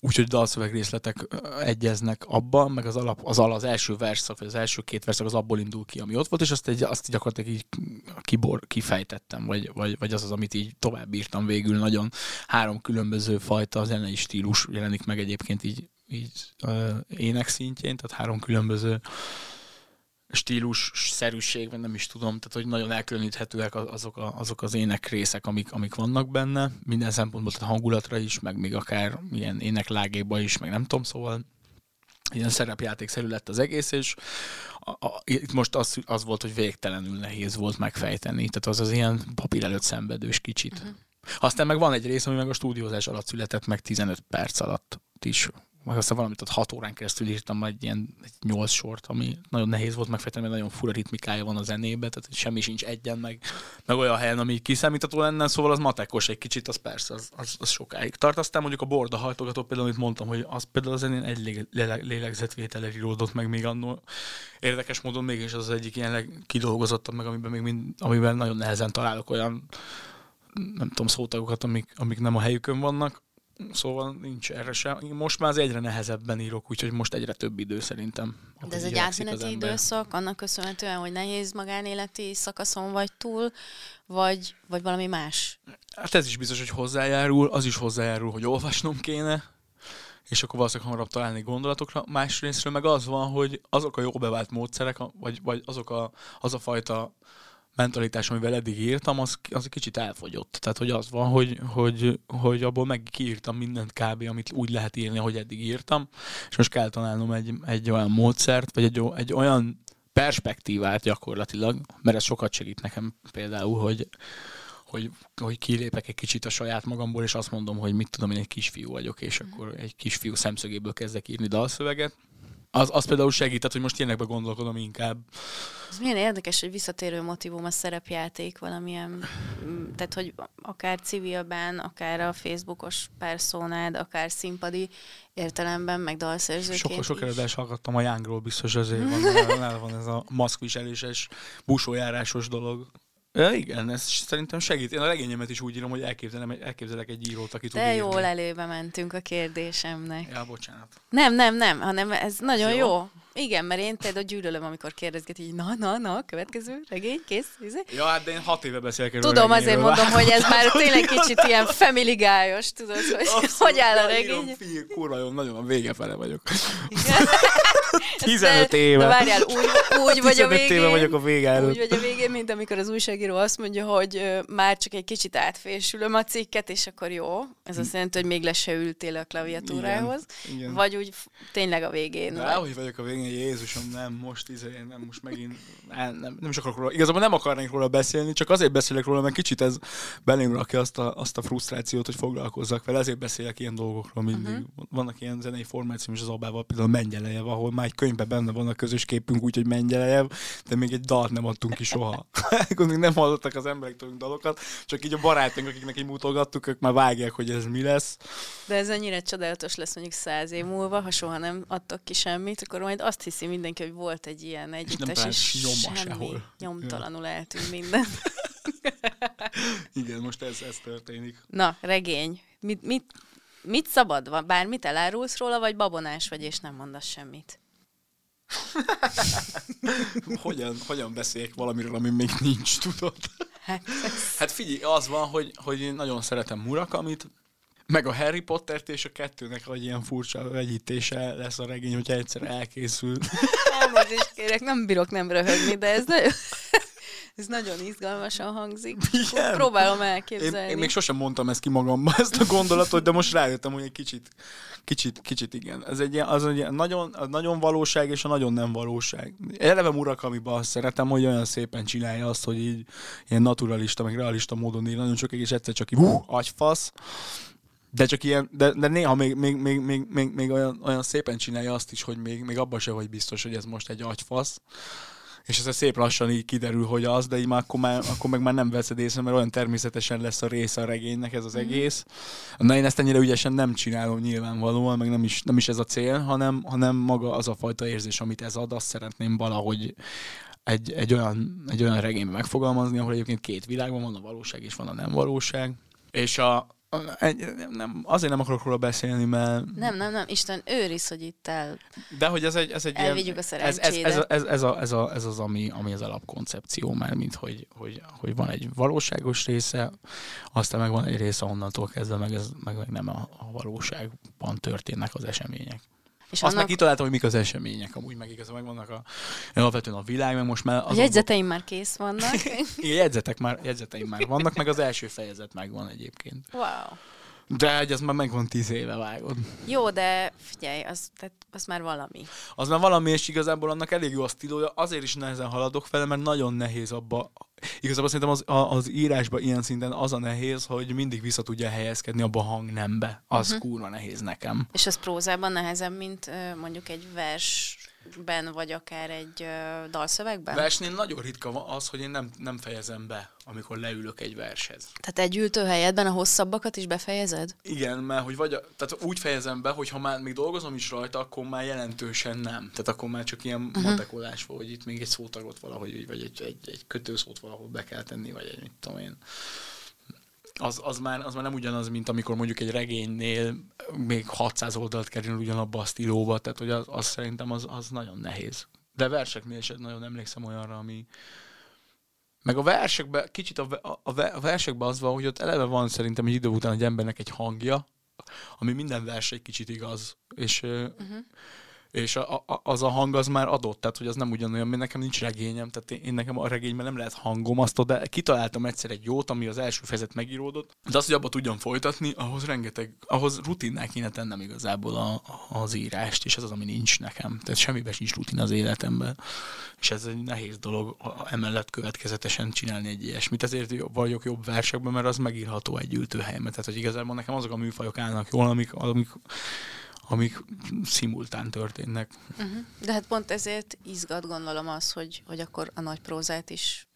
úgyhogy dalszöveg részletek egyeznek abban, meg az alap, az, az első verszak, vagy az első két verszak az abból indul ki, ami ott volt, és azt, egy, azt gyakorlatilag így kibor, kifejtettem, vagy, vagy, vagy az az, amit így tovább írtam végül. Nagyon három különböző fajta zenei stílus jelenik meg egyébként így, így uh, ének szintjén, tehát három különböző stílus szerűség, vagy nem is tudom, tehát hogy nagyon elkülöníthetőek azok, a, azok az ének részek, amik, amik vannak benne, minden szempontból, tehát hangulatra is, meg még akár ilyen éneklágéba is, meg nem tudom, szóval ilyen szerepjátékszerű lett az egész, és a, a, itt most az, az volt, hogy végtelenül nehéz volt megfejteni, tehát az az ilyen papír előtt szenvedős kicsit. Uh-huh. Aztán meg van egy rész, ami meg a stúdiózás alatt született, meg 15 perc alatt is meg aztán valamit ott hat órán keresztül írtam egy ilyen egy nyolc sort, ami nagyon nehéz volt megfejteni, mert nagyon fura ritmikája van a zenébe, tehát semmi sincs egyen, meg, meg olyan helyen, ami kiszámítható lenne, szóval az matekos egy kicsit, az persze, az, az, az sokáig tart. Aztán mondjuk a borda hajtogató például, amit mondtam, hogy az például a zenén egy lélegzetvétel íródott meg még annól. Érdekes módon mégis az, az egyik ilyen kidolgozottabb, meg amiben még mind, amiben nagyon nehezen találok olyan nem tudom, szótagokat, amik, amik nem a helyükön vannak Szóval nincs erre sem. Most már az egyre nehezebben írok, úgyhogy most egyre több idő szerintem. De ez egy átmeneti időszak, annak köszönhetően, hogy nehéz magánéleti szakaszon vagy túl, vagy, vagy valami más? Hát ez is biztos, hogy hozzájárul, az is hozzájárul, hogy olvasnom kéne, és akkor valószínűleg hamarabb találni gondolatokra. Másrésztről meg az van, hogy azok a jó bevált módszerek, vagy, vagy azok a, az a fajta mentalitás, amivel eddig írtam, az, az egy kicsit elfogyott. Tehát, hogy az van, hogy, hogy, hogy abból meg kiírtam mindent kb., amit úgy lehet írni, hogy eddig írtam, és most kell találnom egy, egy olyan módszert, vagy egy, egy olyan perspektívát gyakorlatilag, mert ez sokat segít nekem például, hogy, hogy, hogy kilépek egy kicsit a saját magamból, és azt mondom, hogy mit tudom, én egy kisfiú vagyok, és akkor egy kisfiú szemszögéből kezdek írni dalszöveget, az, az például segített, hogy most ilyenekbe gondolkodom inkább. Ez milyen érdekes, hogy visszatérő motivum a szerepjáték valamilyen, tehát hogy akár civilben, akár a Facebookos perszónád, akár színpadi értelemben, meg dalszerzőként Sok, sok előadás hallgattam a Jángról, biztos azért van, [laughs] el van ez a maszkviseléses, busójárásos dolog. Ja, igen, ez szerintem segít. Én a regényemet is úgy írom, hogy elképzelem, elképzelek egy írót, aki tud De jól írni. elébe mentünk a kérdésemnek. Ja, bocsánat. Nem, nem, nem, hanem ez nagyon jó. jó. Igen, mert én például gyűlölöm, amikor kérdezget, így na, na, na, következő regény, kész, izé. Ja, hát de én hat éve beszélek Tudom, azért mondom, hogy ez már [laughs] tényleg kicsit ilyen family guy tudod, hogy Abszolút, [laughs] hogy áll a regény. Írom, kurva jó, nagyon a vége fele vagyok. Igen. [laughs] 15 éve. De várjál, úgy, úgy vagy a végén. éve vagyok a vége előtt. Úgy vagy a végén, mint amikor az újságíró azt mondja, hogy már csak egy kicsit átfésülöm a cikket, és akkor jó. Ez azt jelenti, hogy még le se ültél a klaviatúrához. Igen, igen. Vagy úgy tényleg a végén. De vagy. vagyok a végén, Jézusom, nem, most izé, nem, most megint, nem, nem, nem is akarok róla. Igazából nem akarnék róla beszélni, csak azért beszélek róla, mert kicsit ez belém rakja azt a, azt a frusztrációt, hogy foglalkozzak vele, ezért beszélek ilyen dolgokról mindig. Uh-huh. Vannak ilyen zenei formációm is az Abával, például Mengyelejev, ahol már egy könyvben benne van a közös képünk, úgyhogy Mengyelejev, de még egy dalt nem adtunk ki soha. [laughs] még nem hallottak az emberek tőlünk dalokat, csak így a barátunk, akiknek így mutogattuk, ők már vágják, hogy ez mi lesz. De ez annyira csodálatos lesz mondjuk száz év múlva, ha soha nem adtak ki semmit, akkor majd azt hiszi mindenki, hogy volt egy ilyen együttes, és, és semmi, sehol. nyomtalanul eltűnt minden. [laughs] Igen, most ez, ez történik. Na, regény. Mit, mit, mit szabad? Bármit elárulsz róla, vagy babonás vagy, és nem mondasz semmit? [laughs] hogyan, hogyan beszéljek valamiről, ami még nincs, tudod? Hát, hát figyelj, az van, hogy, hogy én nagyon szeretem Murakamit, meg a Harry Pottert és a kettőnek egy ilyen furcsa vegyítése lesz a regény, hogyha egyszer elkészül. Elnézést kérek, nem bírok nem röhögni, de ez nagyon... Ez nagyon izgalmasan hangzik. Igen. Próbálom elképzelni. Én, én még sosem mondtam ezt ki magamban, ezt a gondolatot, de most rájöttem, hogy egy kicsit, kicsit, kicsit igen. Ez egy, az egy nagyon, a nagyon valóság és a nagyon nem valóság. Eleve Murakamiban azt szeretem, hogy olyan szépen csinálja azt, hogy így ilyen naturalista, meg realista módon ír nagyon sokáig, és egyszer csak így, hú, agyfasz, de csak ilyen, de, de néha még, még, még, még, még, még olyan, olyan, szépen csinálja azt is, hogy még, még abban se vagy biztos, hogy ez most egy agyfasz. És ez szép lassan így kiderül, hogy az, de így már akkor, már, akkor meg már nem veszed észre, mert olyan természetesen lesz a része a regénynek ez az mhm. egész. Na én ezt ennyire ügyesen nem csinálom nyilvánvalóan, meg nem is, nem is ez a cél, hanem, hanem maga az a fajta érzés, amit ez ad, azt szeretném valahogy egy, egy, olyan, egy olyan regényben megfogalmazni, ahol egyébként két világban van, a valóság és van a nem valóság. És a, egy, nem, azért nem akarok róla beszélni, mert... Nem, nem, nem, Isten őriz, hogy itt el... De hogy ez egy... Ez egy Elvigyük ilyen, a szerencsédet. Ez, ez, ez, ez, a, ez, a, ez az, ami, ami az alapkoncepció már, mint hogy, hogy, hogy van egy valóságos része, aztán meg van egy része onnantól kezdve, meg, ez, meg, meg nem a, a valóságban történnek az események. És Azt annak... meg kitaláltam, hogy mik az események, amúgy meg igazán meg vannak a, alapvetően a világ, meg most már... A jegyzeteim már kész vannak. [laughs] Igen, jegyzetek már, jegyzeteim már vannak, meg az első fejezet megvan egyébként. Wow. De egy az már megvan tíz éve vágod. Jó, de figyelj, az, tehát, az már valami. Az már valami, és igazából annak elég jó a stílója. Azért is nehezen haladok vele, mert nagyon nehéz abba. Igazából szerintem az, az írásban ilyen szinten az a nehéz, hogy mindig vissza tudja helyezkedni abba a hangnembe. Az uh-huh. kurva nehéz nekem. És az prózában nehezebb, mint mondjuk egy vers ben vagy akár egy uh, dalszövegben? Versnél nagyon ritka van az, hogy én nem, nem fejezem be, amikor leülök egy vershez. Tehát egy ültőhelyedben a hosszabbakat is befejezed? Igen, mert hogy vagy, tehát úgy fejezem be, hogy ha már még dolgozom is rajta, akkor már jelentősen nem. Tehát akkor már csak ilyen uh-huh. matekolás van, hogy itt még egy szótagot valahogy, vagy egy, egy, egy kötőszót valahol be kell tenni, vagy egy mit tudom én az, az, már, az már nem ugyanaz, mint amikor mondjuk egy regénynél még 600 oldalt kerül ugyanabba a stílóba, tehát hogy az, az szerintem az, az nagyon nehéz. De verseknél is nagyon emlékszem olyanra, ami, meg a versekben, kicsit a, a, a versekben az van, hogy ott eleve van szerintem egy idő után egy embernek egy hangja, ami minden vers egy kicsit igaz. És uh-huh és a, a, az a hang az már adott, tehát hogy az nem ugyanolyan, mert nekem nincs regényem, tehát én, én nekem a regényben nem lehet hangom, azt de kitaláltam egyszer egy jót, ami az első fejezet megíródott, de azt, hogy abba tudjam folytatni, ahhoz rengeteg, ahhoz rutinnál kéne tennem igazából a, az írást, és ez az, ami nincs nekem. Tehát semmiben sincs rutin az életemben, és ez egy nehéz dolog emellett következetesen csinálni egy ilyesmit, ezért vagyok jobb versekben, mert az megírható egy ültőhelyemben. Tehát, hogy igazából nekem azok a műfajok állnak jól, amik, amik amik szimultán történnek. Uh-huh. De hát pont ezért izgat gondolom az, hogy, hogy akkor a nagy prózát is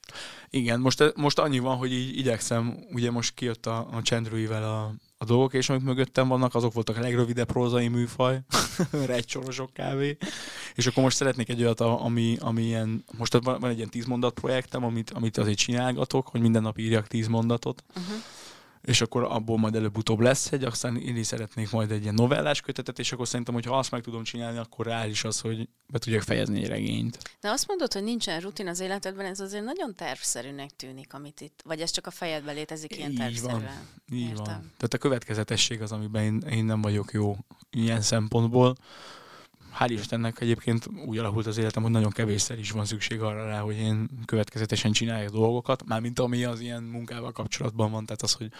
igen, most, most annyi van, hogy így igyekszem, ugye most kijött a, a csendrőivel a, a dolgok, és amik mögöttem vannak, azok voltak a legrövidebb prózai műfaj, [laughs] egy sorosok kávé, és akkor most szeretnék egy olyat, ami, ami ilyen, most van, van egy ilyen tíz mondat projektem, amit, amit azért csinálgatok, hogy minden nap írjak tíz mondatot, uh-huh és akkor abból majd előbb-utóbb lesz egy, aztán én is szeretnék majd egy ilyen novellás kötetet, és akkor szerintem, hogy ha azt meg tudom csinálni, akkor reális az, hogy be tudjak fejezni egy regényt. De azt mondod, hogy nincsen rutin az életedben, ez azért nagyon tervszerűnek tűnik, amit itt, vagy ez csak a fejedben létezik ilyen tervszerűen? Így van. Így van. Tehát a következetesség az, amiben én, én nem vagyok jó ilyen szempontból hál' Istennek egyébként úgy alakult az életem, hogy nagyon kevésszer is van szükség arra rá, hogy én következetesen csináljak dolgokat, mármint ami az ilyen munkával kapcsolatban van, tehát az, hogy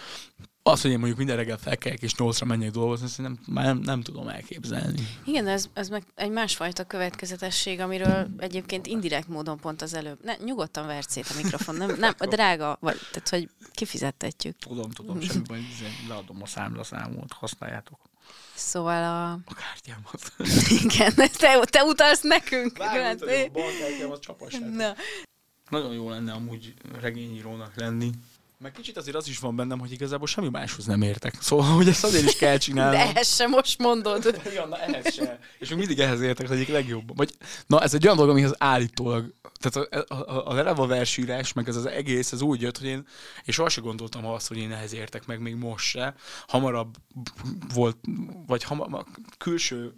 az, hogy én mondjuk minden reggel felkelek és nyolcra menjek dolgozni, ezt nem, már nem, nem tudom elképzelni. Igen, ez, ez meg egy másfajta következetesség, amiről egyébként indirekt módon pont az előbb. Ne, nyugodtan verj szét a mikrofon, nem, nem a drága, vagy, tehát hogy kifizettetjük. Tudom, tudom, semmi baj, leadom a számlaszámot, használjátok. Szóval a... A kártyámat. [laughs] Igen, te, te utalsz nekünk. Várj, hogy a bankkártyám az Na. Nagyon jó lenne amúgy regényírónak lenni. Meg kicsit azért az is van bennem, hogy igazából semmi máshoz nem értek. Szóval, hogy ezt azért is kell csinálni. [laughs] De ehhez sem most mondod. [laughs] ja, na ehhez sem. És még mindig ehhez értek az egyik legjobban. Vagy, na, ez egy olyan dolog, amihez állítólag, tehát a, a, a, a, versírás, meg ez az egész, ez úgy jött, hogy én, és sohasem gondoltam azt, hogy én ehhez értek meg, még most se. Hamarabb volt, vagy hamarabb, külső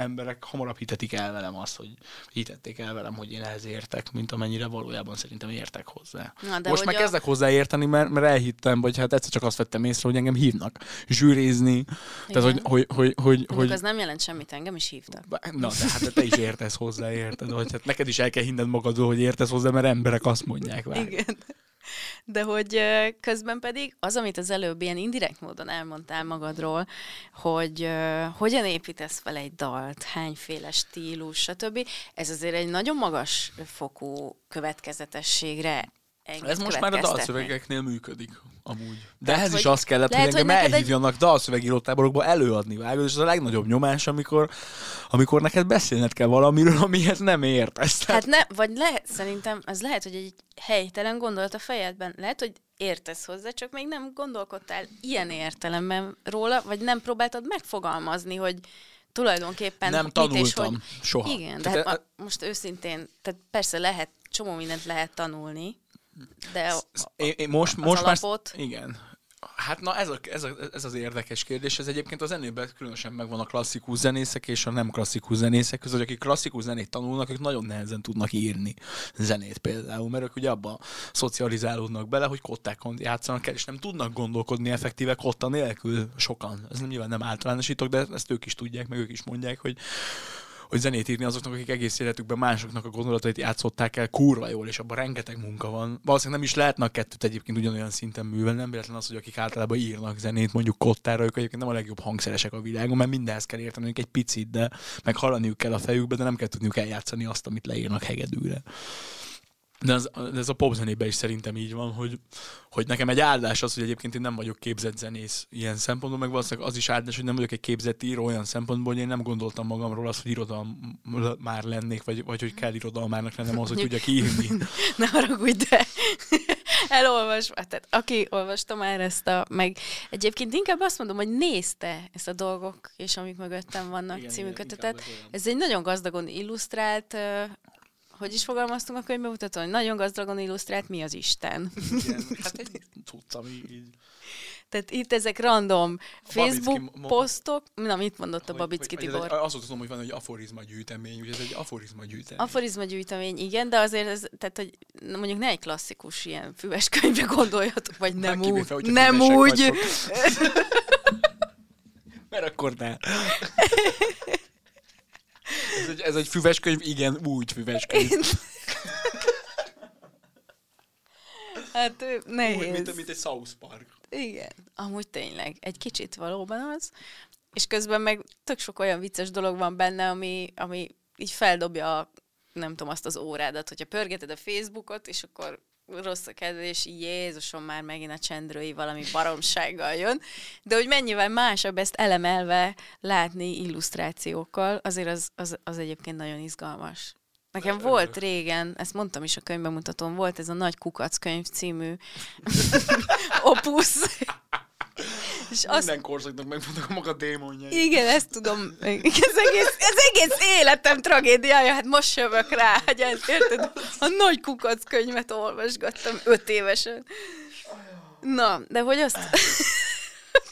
emberek hamarabb hitetik el velem azt, hogy hitették el velem, hogy én ehhez értek, mint amennyire valójában szerintem értek hozzá. Na, de Most már a... kezdek hozzá érteni, mert, mert elhittem, vagy hát egyszer csak azt vettem észre, hogy engem hívnak zsűrizni. Igen. Tehát, hogy, hogy, hogy, hogy, hogy... az nem jelent semmit, engem is hívtak. Na, de hát te is értesz hozzá, érted? Vagy hát neked is el kell hinned magadról, hogy értesz hozzá, mert emberek azt mondják. Várj. Igen. De hogy közben pedig az, amit az előbb ilyen indirekt módon elmondtál magadról, hogy hogyan építesz fel egy dalt, hányféle stílus, stb. Ez azért egy nagyon magas fokú következetességre ez most már a dalszövegeknél működik, amúgy. De ehhez is az kellett, lehet, hogy engem elhívjanak egy... dalszövegíró táborokba előadni vágod, és ez a legnagyobb nyomás, amikor, amikor neked beszélned kell valamiről, amihez nem értesz. Hát ne, vagy lehet, szerintem, az lehet, hogy egy helytelen gondolat a fejedben. Lehet, hogy értesz hozzá, csak még nem gondolkodtál ilyen értelemben róla, vagy nem próbáltad megfogalmazni, hogy tulajdonképpen nem tanultam és hogy... soha. Igen, de hát e- a, most őszintén, tehát persze lehet, csomó mindent lehet tanulni, de én, én most, az most alapot... már... Igen. Hát na ez, a, ez, a, ez az érdekes kérdés, ez egyébként a zenében különösen megvan a klasszikus zenészek és a nem klasszikus zenészek között, akik klasszikus zenét tanulnak, ők nagyon nehezen tudnak írni zenét például, mert ők ugye abban szocializálódnak bele, hogy kottákon játszanak el, és nem tudnak gondolkodni effektíve kotta nélkül sokan. Ez nem nyilván nem általánosítok, de ezt ők is tudják, meg ők is mondják, hogy hogy zenét írni azoknak, akik egész életükben másoknak a gondolatait játszották el kurva jól, és abban rengeteg munka van. Valószínűleg nem is lehetne a kettőt egyébként ugyanolyan szinten művel, nem véletlen az, hogy akik általában írnak zenét, mondjuk kottára, ők egyébként nem a legjobb hangszeresek a világon, mert mindenhez kell érteniük egy picit, de meg hallaniuk kell a fejükbe, de nem kell tudniuk eljátszani azt, amit leírnak hegedűre. De ez, ez a popzenében is szerintem így van, hogy, hogy nekem egy áldás az, hogy egyébként én nem vagyok képzett zenész ilyen szempontból, meg valószínűleg az is áldás, hogy nem vagyok egy képzett író olyan szempontból, hogy én nem gondoltam magamról azt, hogy irodalom már lennék, vagy, vagy hogy kell irodalmárnak lennem az, hogy tudjak írni. [laughs] ne haragudj, de [laughs] elolvasva, tehát aki olvasta már ezt a, meg egyébként inkább azt mondom, hogy nézte ezt a dolgok, és amik mögöttem vannak igen, című kötetet. Ez egy nagyon gazdagon illusztrált hogy is fogalmaztunk a könyvbemutatón, hogy nagyon gazdagon illusztrált, mi az Isten. Igen, [laughs] hát egy ami így... Tehát itt ezek random Facebook mo- posztok, na mit mondott a Hogy- Babicki hogy- hogy Tibor? Egy, azt tudom, hogy van egy aforizma gyűjtemény, ugye ez egy aforizma gyűjtemény. Aforizma gyűjtemény, igen, de azért ez, tehát, hogy mondjuk ne egy klasszikus ilyen füves könyvre gondoljatok, vagy nem kivéve, úgy. hogyha Nem úgy. [laughs] Mert akkor ne. [laughs] Ez egy, ez egy füves könyv, igen, úgy füves könyv. Hát ő, Úgy, nehéz. mint, mint egy South Park. Igen, amúgy tényleg. Egy kicsit valóban az. És közben meg tök sok olyan vicces dolog van benne, ami, ami így feldobja, a, nem tudom, azt az órádat, hogyha pörgeted a Facebookot, és akkor rossz a kedved, és Jézusom, már megint a csendrői valami baromsággal jön. De hogy mennyivel másabb ezt elemelve látni illusztrációkkal, azért az, az, az egyébként nagyon izgalmas. Nekem volt régen, ezt mondtam is a könyvbemutatón, volt ez a Nagy Kukac könyv című [laughs] opusz. És azt Minden korszaknak megvannak a maga démonjai. igen, ezt tudom. Ez egész, ez egész életem tragédiája, hát most jövök rá, hogy ezt érted? A nagy kukac könyvet olvasgattam öt évesen. Na, de hogy azt...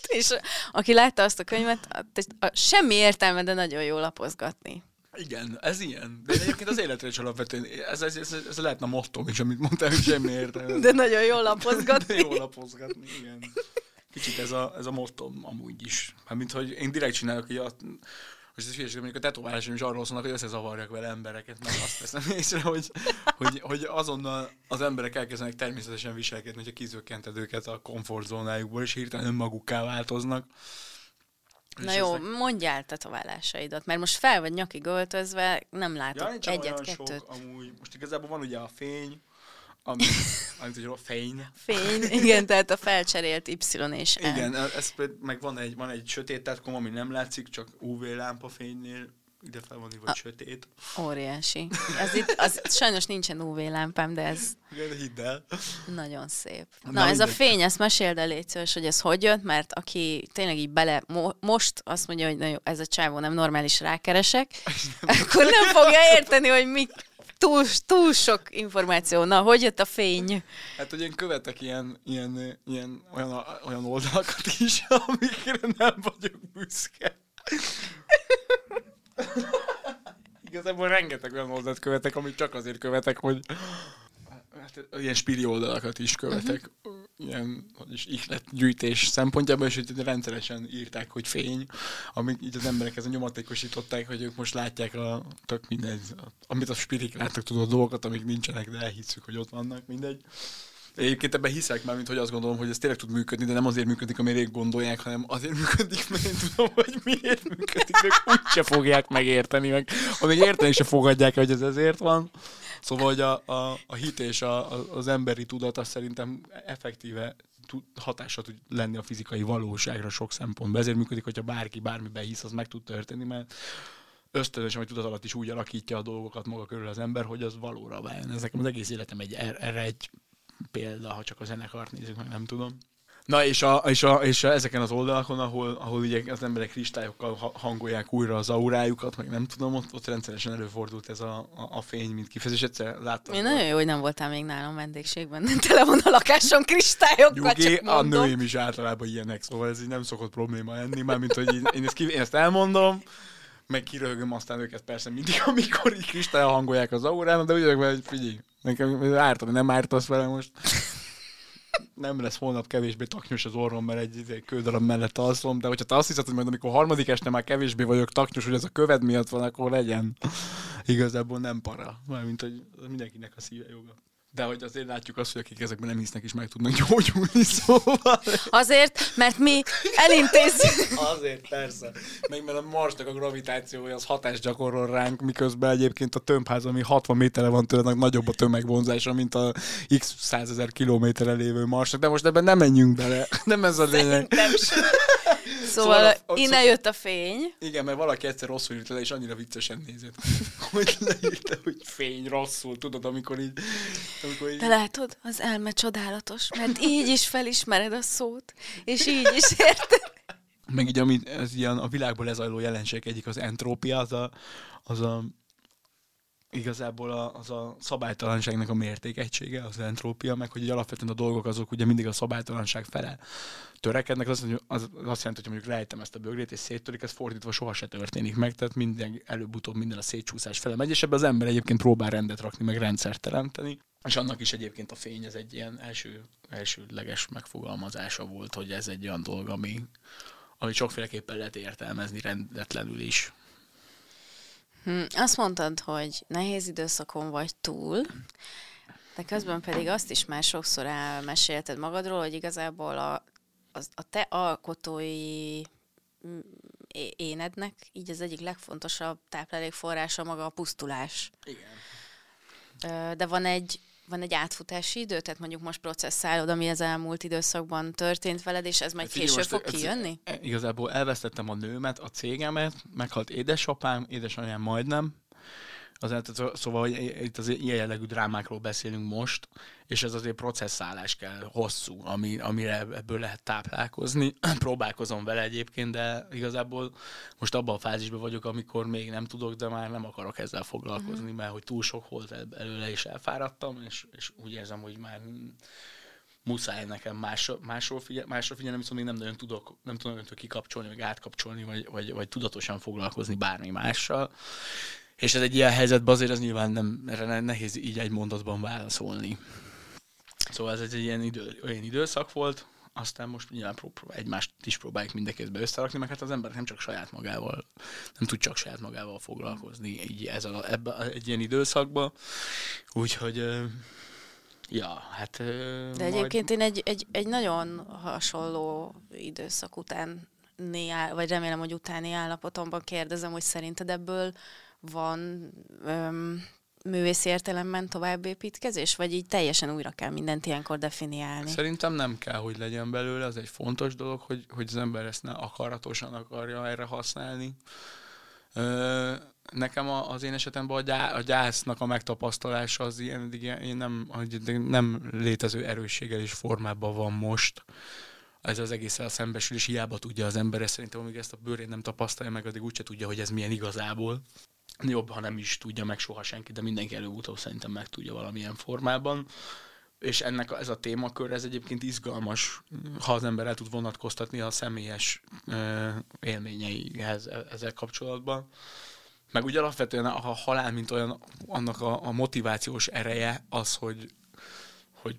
És aki látta azt a könyvet, semmi értelme, de nagyon jó lapozgatni. Igen, ez ilyen. De egyébként az életre is alapvetően, ez, ez, ez, ez lehetne a motto is, amit mondtál, hogy semmi értelme. De nagyon jó lapozgatni. De jó lapozgatni, igen. Kicsit ez a, ez a motto amúgy is. Hát mint hogy én direkt csinálok, hogy a, most ez hülyeség, mondjuk a tetoválásom is arról szólnak, hogy összezavarjak vele embereket, mert azt veszem észre, hogy, hogy, hogy azonnal az emberek elkezdenek természetesen viselkedni, hogyha kizökkented őket a komfortzónájukból, és hirtelen önmagukká változnak. Na jó, ezek- mondjál tetoválásaidat, mert most fel vagy nyakig öltözve, nem látok Ja, egyet, kettőt. sok, amúgy. Most igazából van ugye a fény, ami, amit ugye fény. Fény, [laughs] igen, tehát a felcserélt Y és N. Igen, ez meg van egy, van egy sötét tetkom, ami nem látszik, csak UV lámpa fénynél ide fel van írva, sötét. Óriási. [laughs] Ez itt, az, sajnos nincsen UV lámpám, de ez Igen, hidd el. nagyon szép. Na, Na, ez a fény, ezt meséld el légy szíves, hogy ez hogy jött, mert aki tényleg így bele, mo- most azt mondja, hogy na jó, ez a csávó nem normális, rákeresek, [laughs] akkor nem fogja érteni, hogy mi túl, túl sok információ. Na, hogy jött a fény? Hát, hogy én követek ilyen, ilyen, ilyen olyan, olyan oldalakat is, [laughs] amikre nem vagyok büszke. Igazából rengeteg olyan oldalt követek, amit csak azért követek, hogy hát, ilyen spiri oldalakat is követek, uh-huh. ilyen hogy is ihletgyűjtés szempontjából, és hogy rendszeresen írták, hogy fény, amik így az emberek ezen nyomatékosították, hogy ők most látják a tök mindegy, amit a spirik látnak, tudod, dolgokat, amik nincsenek, de elhisszük, hogy ott vannak, mindegy. Egyébként ebben hiszek már, mint hogy azt gondolom, hogy ez tényleg tud működni, de nem azért működik, amire gondolják, hanem azért működik, mert én tudom, hogy miért működik, ők úgyse fogják megérteni, meg amíg érteni se fogadják, hogy ez ezért van. Szóval, hogy a, a, a hit és a, a, az emberi tudat az szerintem effektíve tud, hatással tud lenni a fizikai valóságra sok szempontból. Ezért működik, hogyha bárki bármiben hisz, az meg tud történni, mert ösztönösen, vagy tudat alatt is úgy alakítja a dolgokat maga körül az ember, hogy az valóra váljon. Ez nekem az egész életem egy, er- erre egy példa, ha csak a zenekart nézzük, meg nem tudom. Na, és, a, és, a, és a, ezeken az oldalakon, ahol, ahol ugye az emberek kristályokkal ha- hangolják újra az aurájukat, meg nem tudom, ott, ott rendszeresen előfordult ez a, a, a fény, mint kifejezés. Egyszer láttam. Én nagyon jó, hogy nem voltál még nálam vendégségben. Tele van a lakásom kristályokkal, Nyugi, csak a mondom. nőim is általában ilyenek, szóval ez így nem szokott probléma lenni, mármint, hogy én, én, ezt, ki, én ezt elmondom, meg kiröhögöm aztán őket persze mindig, [laughs] amikor így kristály hangolják az aurámat, de úgy hogy figyelj, nekem ártani, nem ártasz vele most. [laughs] Nem lesz holnap kevésbé taknyos az orrom, mert egy izé, kődarab mellett alszom, de hogyha te azt hiszed, hogy majd amikor harmadik este már kevésbé vagyok taknyos, hogy ez a köved miatt van, akkor legyen. Igazából nem para, mármint, hogy mindenkinek a szíve joga. De hogy azért látjuk azt, hogy akik ezekben nem hisznek is meg tudnak gyógyulni, [laughs] szóval. Azért, mert mi elintézzük. Azért, persze. Meg mert a Marsnak a gravitációja az hatást gyakorol ránk, miközben egyébként a tömbház, ami 60 méterre van tőle, nagyobb a tömegvonzása, mint a x százezer kilométerre lévő Marsnak. De most ebben nem menjünk bele. Nem ez a lényeg. Nem sem. Szóval Szóval a- innen jött a fény. Igen, mert valaki egyszer rosszul írta le, és annyira viccesen nézett, [laughs] hogy leírta, hogy fény rosszul, tudod, amikor így... Amikor így De látod, az elme csodálatos, mert így is felismered a szót, és így is érted. Meg így, ami, ez ilyen a világból lezajló jelenség egyik az entrópia, az a, az a igazából a, az a szabálytalanságnak a mértékegysége, az entrópia, meg hogy alapvetően a dolgok azok ugye mindig a szabálytalanság fele törekednek, az, az, az azt jelenti, hogy mondjuk rejtem ezt a bögrét és széttörik, ez fordítva soha se történik meg, tehát minden, előbb-utóbb minden a szétcsúszás fele megy, és ebben az ember egyébként próbál rendet rakni, meg rendszert teremteni. És annak is egyébként a fény, ez egy ilyen első, elsődleges megfogalmazása volt, hogy ez egy olyan dolog, ami, ami sokféleképpen lehet értelmezni rendetlenül is. Hm, azt mondtad, hogy nehéz időszakon vagy túl, de közben pedig azt is már sokszor elmesélted magadról, hogy igazából a, az, a te alkotói mm, énednek így az egyik legfontosabb táplálékforrása maga a pusztulás. Igen. De van egy van egy átfutási idő, tehát mondjuk most processzálod, ami az elmúlt időszakban történt veled, és ez majd hát később fog kijönni? Igazából elvesztettem a nőmet, a cégemet, meghalt édesapám, édesanyám majdnem, Azért, szóval hogy itt az ilyen jellegű drámákról beszélünk most, és ez azért processzálás kell hosszú, ami, amire ebből lehet táplálkozni. [clears throat] Próbálkozom vele egyébként, de igazából most abban a fázisban vagyok, amikor még nem tudok, de már nem akarok ezzel foglalkozni, uh-huh. mert hogy túl sok volt előle, és elfáradtam, és, és úgy érzem, hogy már muszáj nekem más, másról, figyel, másról figyelni, viszont még nem nagyon tudok, nem tudom nagyon kikapcsolni, vagy átkapcsolni, vagy, vagy, vagy tudatosan foglalkozni bármi mással. És ez egy ilyen helyzetben azért az nyilván nem, erre nehéz így egy mondatban válaszolni. Szóval ez egy ilyen idő, olyan időszak volt, aztán most nyilván pró- egymást is próbáljuk mindenképpen összerakni, meg hát az ember nem csak saját magával, nem tud csak saját magával foglalkozni így ez a, ebbe, egy ilyen időszakban. Úgyhogy Ja, hát... De egyébként majd... én egy, egy, egy nagyon hasonló időszak után vagy remélem, hogy utáni állapotomban kérdezem, hogy szerinted ebből van öm, művészi értelemben továbbépítkezés, vagy így teljesen újra kell mindent ilyenkor definiálni? Szerintem nem kell, hogy legyen belőle, ez egy fontos dolog, hogy, hogy az ember ezt ne akaratosan akarja erre használni. Ö, nekem a, az én esetemben a, gyá, a gyásznak a megtapasztalása az ilyen, ilyen nem, nem létező erősséggel és formában van most ez az egész szembesül, és hiába tudja az ember, ezt szerintem amíg ezt a bőrén nem tapasztalja meg, addig úgyse tudja, hogy ez milyen igazából jobb, ha nem is tudja meg soha senki, de mindenki előbb-utóbb szerintem meg tudja valamilyen formában. És ennek a, ez a témakör, ez egyébként izgalmas, ha az ember el tud vonatkoztatni a személyes ö, élményeihez e, ezzel kapcsolatban. Meg ugye alapvetően a halál, mint olyan, annak a, a motivációs ereje az, hogy, hogy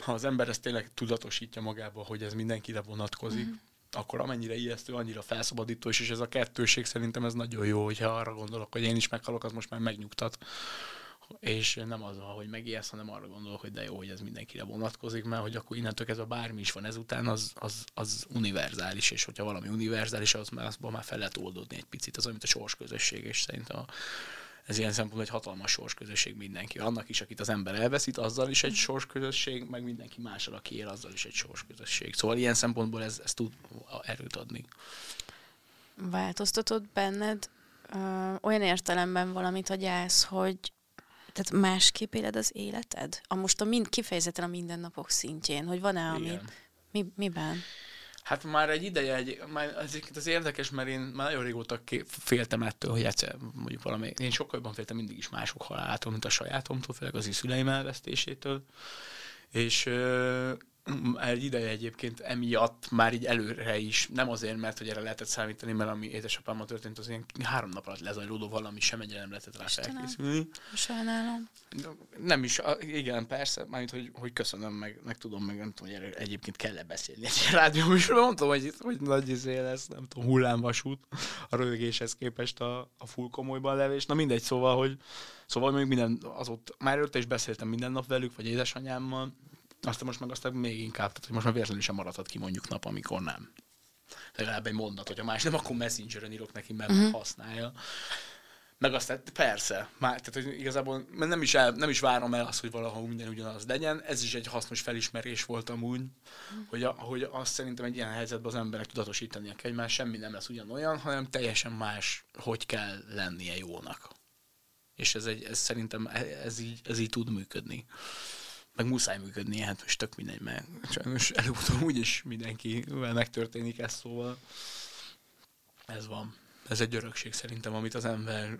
ha az ember ezt tényleg tudatosítja magába, hogy ez mindenkire vonatkozik, mm-hmm akkor amennyire ijesztő, annyira felszabadító, és ez a kettőség szerintem ez nagyon jó, hogyha arra gondolok, hogy én is meghalok, az most már megnyugtat. És nem az, hogy megijeszt, hanem arra gondolok, hogy de jó, hogy ez mindenkire vonatkozik, mert hogy akkor innentől ez a bármi is van ezután, az, az, az univerzális, és hogyha valami univerzális, az már, azból már fel lehet oldódni egy picit, az, amit a sorsközösség, és szerintem a, ez ilyen szempontból egy hatalmas sorsközösség mindenki. Annak is, akit az ember elveszít, azzal is egy sorsközösség, meg mindenki mással, aki él, azzal is egy sorsközösség. Szóval ilyen szempontból ez, ez tud erőt adni. Változtatod benned ö, olyan értelemben valamit a gyász, hogy tehát másképp éled az életed? A most a mind, kifejezetten a mindennapok szintjén, hogy van-e, ami, mi, miben? Hát már egy ideje, egy, már ez az érdekes, mert én már nagyon régóta féltem ettől, hogy egyszer mondjuk valami, én sokkal jobban féltem mindig is mások halálától, mint a sajátomtól, főleg az szüleim elvesztésétől. És egy ideje egyébként emiatt már így előre is, nem azért, mert hogy erre lehetett számítani, mert ami édesapámmal történt, az ilyen három nap alatt lezajlódó valami sem egyre nem lehetett rá felkészülni. Sajnálom. Nem is, igen, persze, mármint, hogy, hogy köszönöm, meg, meg tudom, meg nem tudom, hogy erre egyébként kell-e beszélni egy rádió is, mondtam, hogy, hogy nagy izé lesz, nem tudom, hullámvasút a rögéshez képest a, a full komolyban levés. Na mindegy, szóval, hogy Szóval még minden, az ott, már előtte is beszéltem minden nap velük, vagy édesanyámmal, aztán most meg aztán még inkább, tehát hogy most már véletlenül sem maradhat ki mondjuk nap, amikor nem. Legalább egy mondat, hogyha más nem, akkor messengeren írok neki, mert uh-huh. használja. Meg aztán persze, már, tehát hogy igazából nem is, el, nem is várom el azt, hogy valahol minden ugyanaz legyen. Ez is egy hasznos felismerés volt amúgy, uh-huh. hogy, a, hogy azt szerintem egy ilyen helyzetben az emberek tudatosítania kell, hogy már semmi nem lesz ugyanolyan, hanem teljesen más, hogy kell lennie jónak. És ez, egy, ez szerintem ez így, ez így tud működni meg muszáj működni, hát most tök mindegy, mert sajnos előbb-utóbb úgyis mindenkivel megtörténik ez, szóval ez van. Ez egy örökség szerintem, amit az ember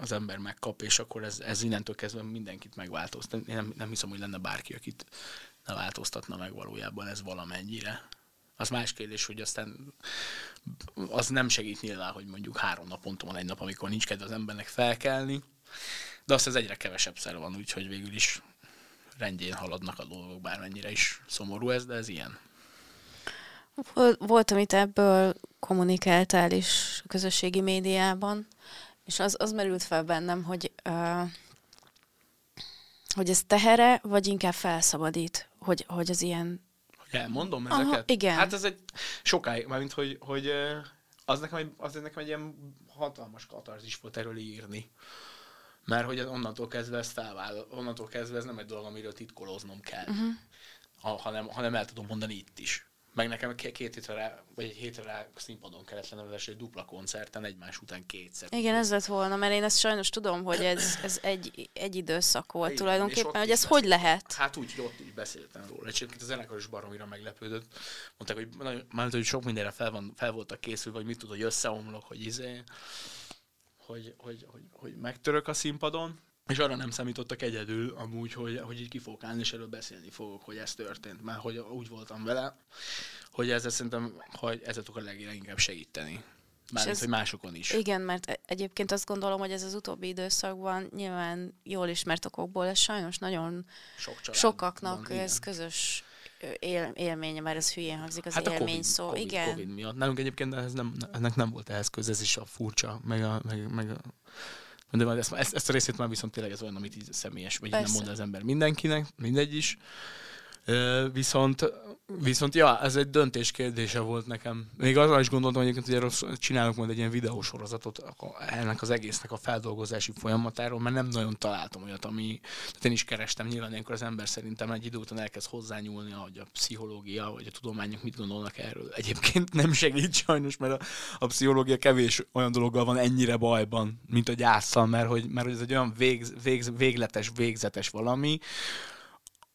az ember megkap, és akkor ez, ez innentől kezdve mindenkit megváltoztat. Én nem, nem hiszem, hogy lenne bárki, akit ne változtatna meg valójában ez valamennyire. Az más kérdés, hogy aztán az nem segít nyilván, hogy mondjuk három naponta van egy nap, amikor nincs kedve az embernek felkelni, de azt ez egyre kevesebb szer van, úgyhogy végül is rendjén haladnak a dolgok, bármennyire is szomorú ez, de ez ilyen. Volt, amit ebből kommunikáltál is a közösségi médiában, és az, az merült fel bennem, hogy, uh, hogy ez tehere, vagy inkább felszabadít, hogy, hogy az ilyen... Hogy elmondom ezeket? Aha, igen. Hát ez egy sokáig, mármint, hogy, hogy az nekem, egy, az nekem egy ilyen hatalmas katarzis volt erről írni. Mert hogy onnantól kezdve ez felvállal, onnantól kezdve ez nem egy dolog, amiről titkolóznom kell, uh-huh. ha, hanem, hanem el tudom mondani itt is. Meg nekem két hétre rá, vagy egy hétre rá színpadon kellett lennem egy dupla koncerten egymás után kétszer. Igen, ez lett volna, mert én ezt sajnos tudom, hogy ez, ez egy, egy időszak volt Igen, tulajdonképpen, hogy ez beszélt. hogy lehet? Hát úgy, hogy ott így beszéltem róla. Egyébként a zenekar is baromira meglepődött. Mondták, hogy, már, hogy sok mindenre fel, van, fel voltak készülve, hogy mit tud, hogy összeomlok, hogy izé hogy, hogy, hogy, hogy megtörök a színpadon, és arra nem számítottak egyedül amúgy, hogy, hogy így ki fogok állni, és erről beszélni fogok, hogy ez történt. Mert hogy úgy voltam vele, hogy ezzel szerintem, hogy ezzel tudok a leginkább segíteni. Mármint, ez, hogy másokon is. Igen, mert e- egyébként azt gondolom, hogy ez az utóbbi időszakban nyilván jól ismert okokból, ez sajnos nagyon Sok sokaknak van, ez közös él, élménye, mert ez hülyén hangzik az hát élmény COVID, szó. COVID, igen. COVID miatt. Nálunk egyébként ez nem, ennek nem volt ehhez köz, ez is a furcsa, meg a, meg, meg a de ezt, ezt, ezt, a részét már viszont tényleg ez olyan, amit így személyes, vagy nem mond az ember mindenkinek, mindegy is. Viszont, viszont ja, ez egy döntés kérdése volt nekem. Még arra is gondoltam egyébként, hogy erről csinálok majd egy ilyen videósorozatot ennek az egésznek a feldolgozási folyamatáról, mert nem nagyon találtam olyat, ami, tehát én is kerestem, nyilván ilyenkor az ember szerintem egy idő után elkezd hozzányúlni, hogy a pszichológia, vagy a tudományok mit gondolnak erről. Egyébként nem segít sajnos, mert a, a pszichológia kevés olyan dologgal van ennyire bajban, mint a gyászsal, mert hogy, mert hogy ez egy olyan vég, vég, végletes, végzetes valami,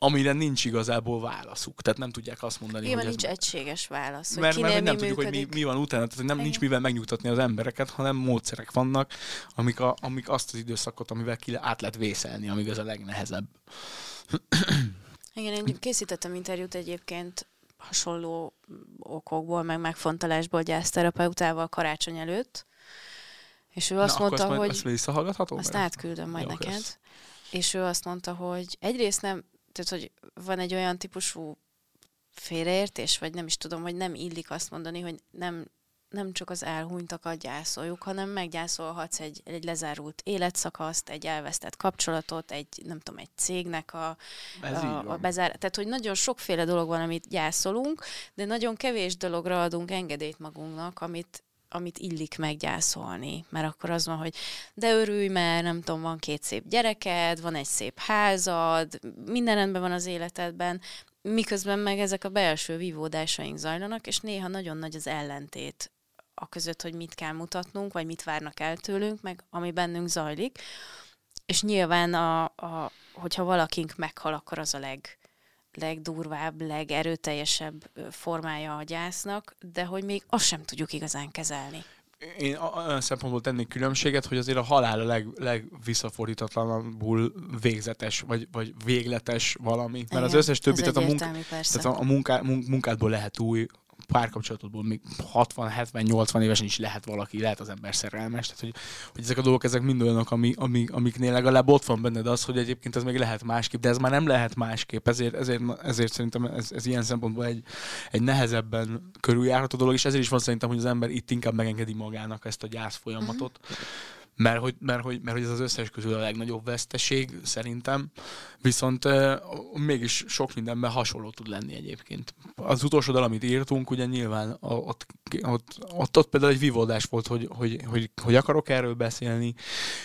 amire nincs igazából válaszuk. Tehát nem tudják azt mondani, Igen, hogy nincs ez... egységes válasz. Hogy mert, mert nem tudjuk, hogy mi, mi van utána, tehát nem, nincs mivel megnyugtatni az embereket, hanem módszerek vannak, amik, a, amik azt az időszakot, amivel ki át lehet vészelni, amíg ez a legnehezebb. Igen, én készítettem interjút egyébként hasonló okokból, meg megfontolásból gyászterapeutával karácsony előtt, és ő azt Na, mondta, azt hogy... Azt visszahallgatható? Azt átküldöm majd Jó, neked. Kösz. És ő azt mondta, hogy egyrészt nem, tehát, hogy van egy olyan típusú félreértés, vagy nem is tudom, hogy nem illik azt mondani, hogy nem, nem csak az elhunytakat gyászoljuk, hanem meggyászolhatsz egy, egy lezárult életszakaszt, egy elvesztett kapcsolatot, egy, nem tudom, egy cégnek a, a, a bezár... Tehát, hogy nagyon sokféle dolog van, amit gyászolunk, de nagyon kevés dologra adunk engedélyt magunknak, amit, amit illik meggyászolni. Mert akkor az van, hogy de örülj, mert nem tudom, van két szép gyereked, van egy szép házad, minden rendben van az életedben, miközben meg ezek a belső vívódásaink zajlanak, és néha nagyon nagy az ellentét a között, hogy mit kell mutatnunk, vagy mit várnak el tőlünk, meg ami bennünk zajlik. És nyilván, a, a, hogyha valakink meghal, akkor az a leg, legdurvább, legerőteljesebb formája a gyásznak, de hogy még azt sem tudjuk igazán kezelni. Én olyan szempontból tennék különbséget, hogy azért a halál a leg, legvisszafordítatlanabbul végzetes, vagy, vagy végletes valami. Mert Igen, az összes többi, tehát a, munka, tehát a munká, munkádból lehet új, párkapcsolatodból még 60, 70, 80 évesen is lehet valaki, lehet az ember szerelmes, tehát hogy, hogy ezek a dolgok, ezek mind olyanok, ami, ami, amiknél legalább ott van benned az, hogy egyébként ez még lehet másképp, de ez már nem lehet másképp, ezért, ezért, ezért szerintem ez, ez ilyen szempontból egy, egy nehezebben körüljárható dolog, és ezért is van szerintem, hogy az ember itt inkább megengedi magának ezt a gyász folyamatot. Uh-huh mert hogy, mert, hogy, mert hogy ez az összes közül a legnagyobb veszteség szerintem, viszont uh, mégis sok mindenben hasonló tud lenni egyébként. Az utolsó dal, amit írtunk, ugye nyilván ott, ott, ott, ott például egy vívódás volt, hogy, hogy, hogy, hogy akarok erről beszélni,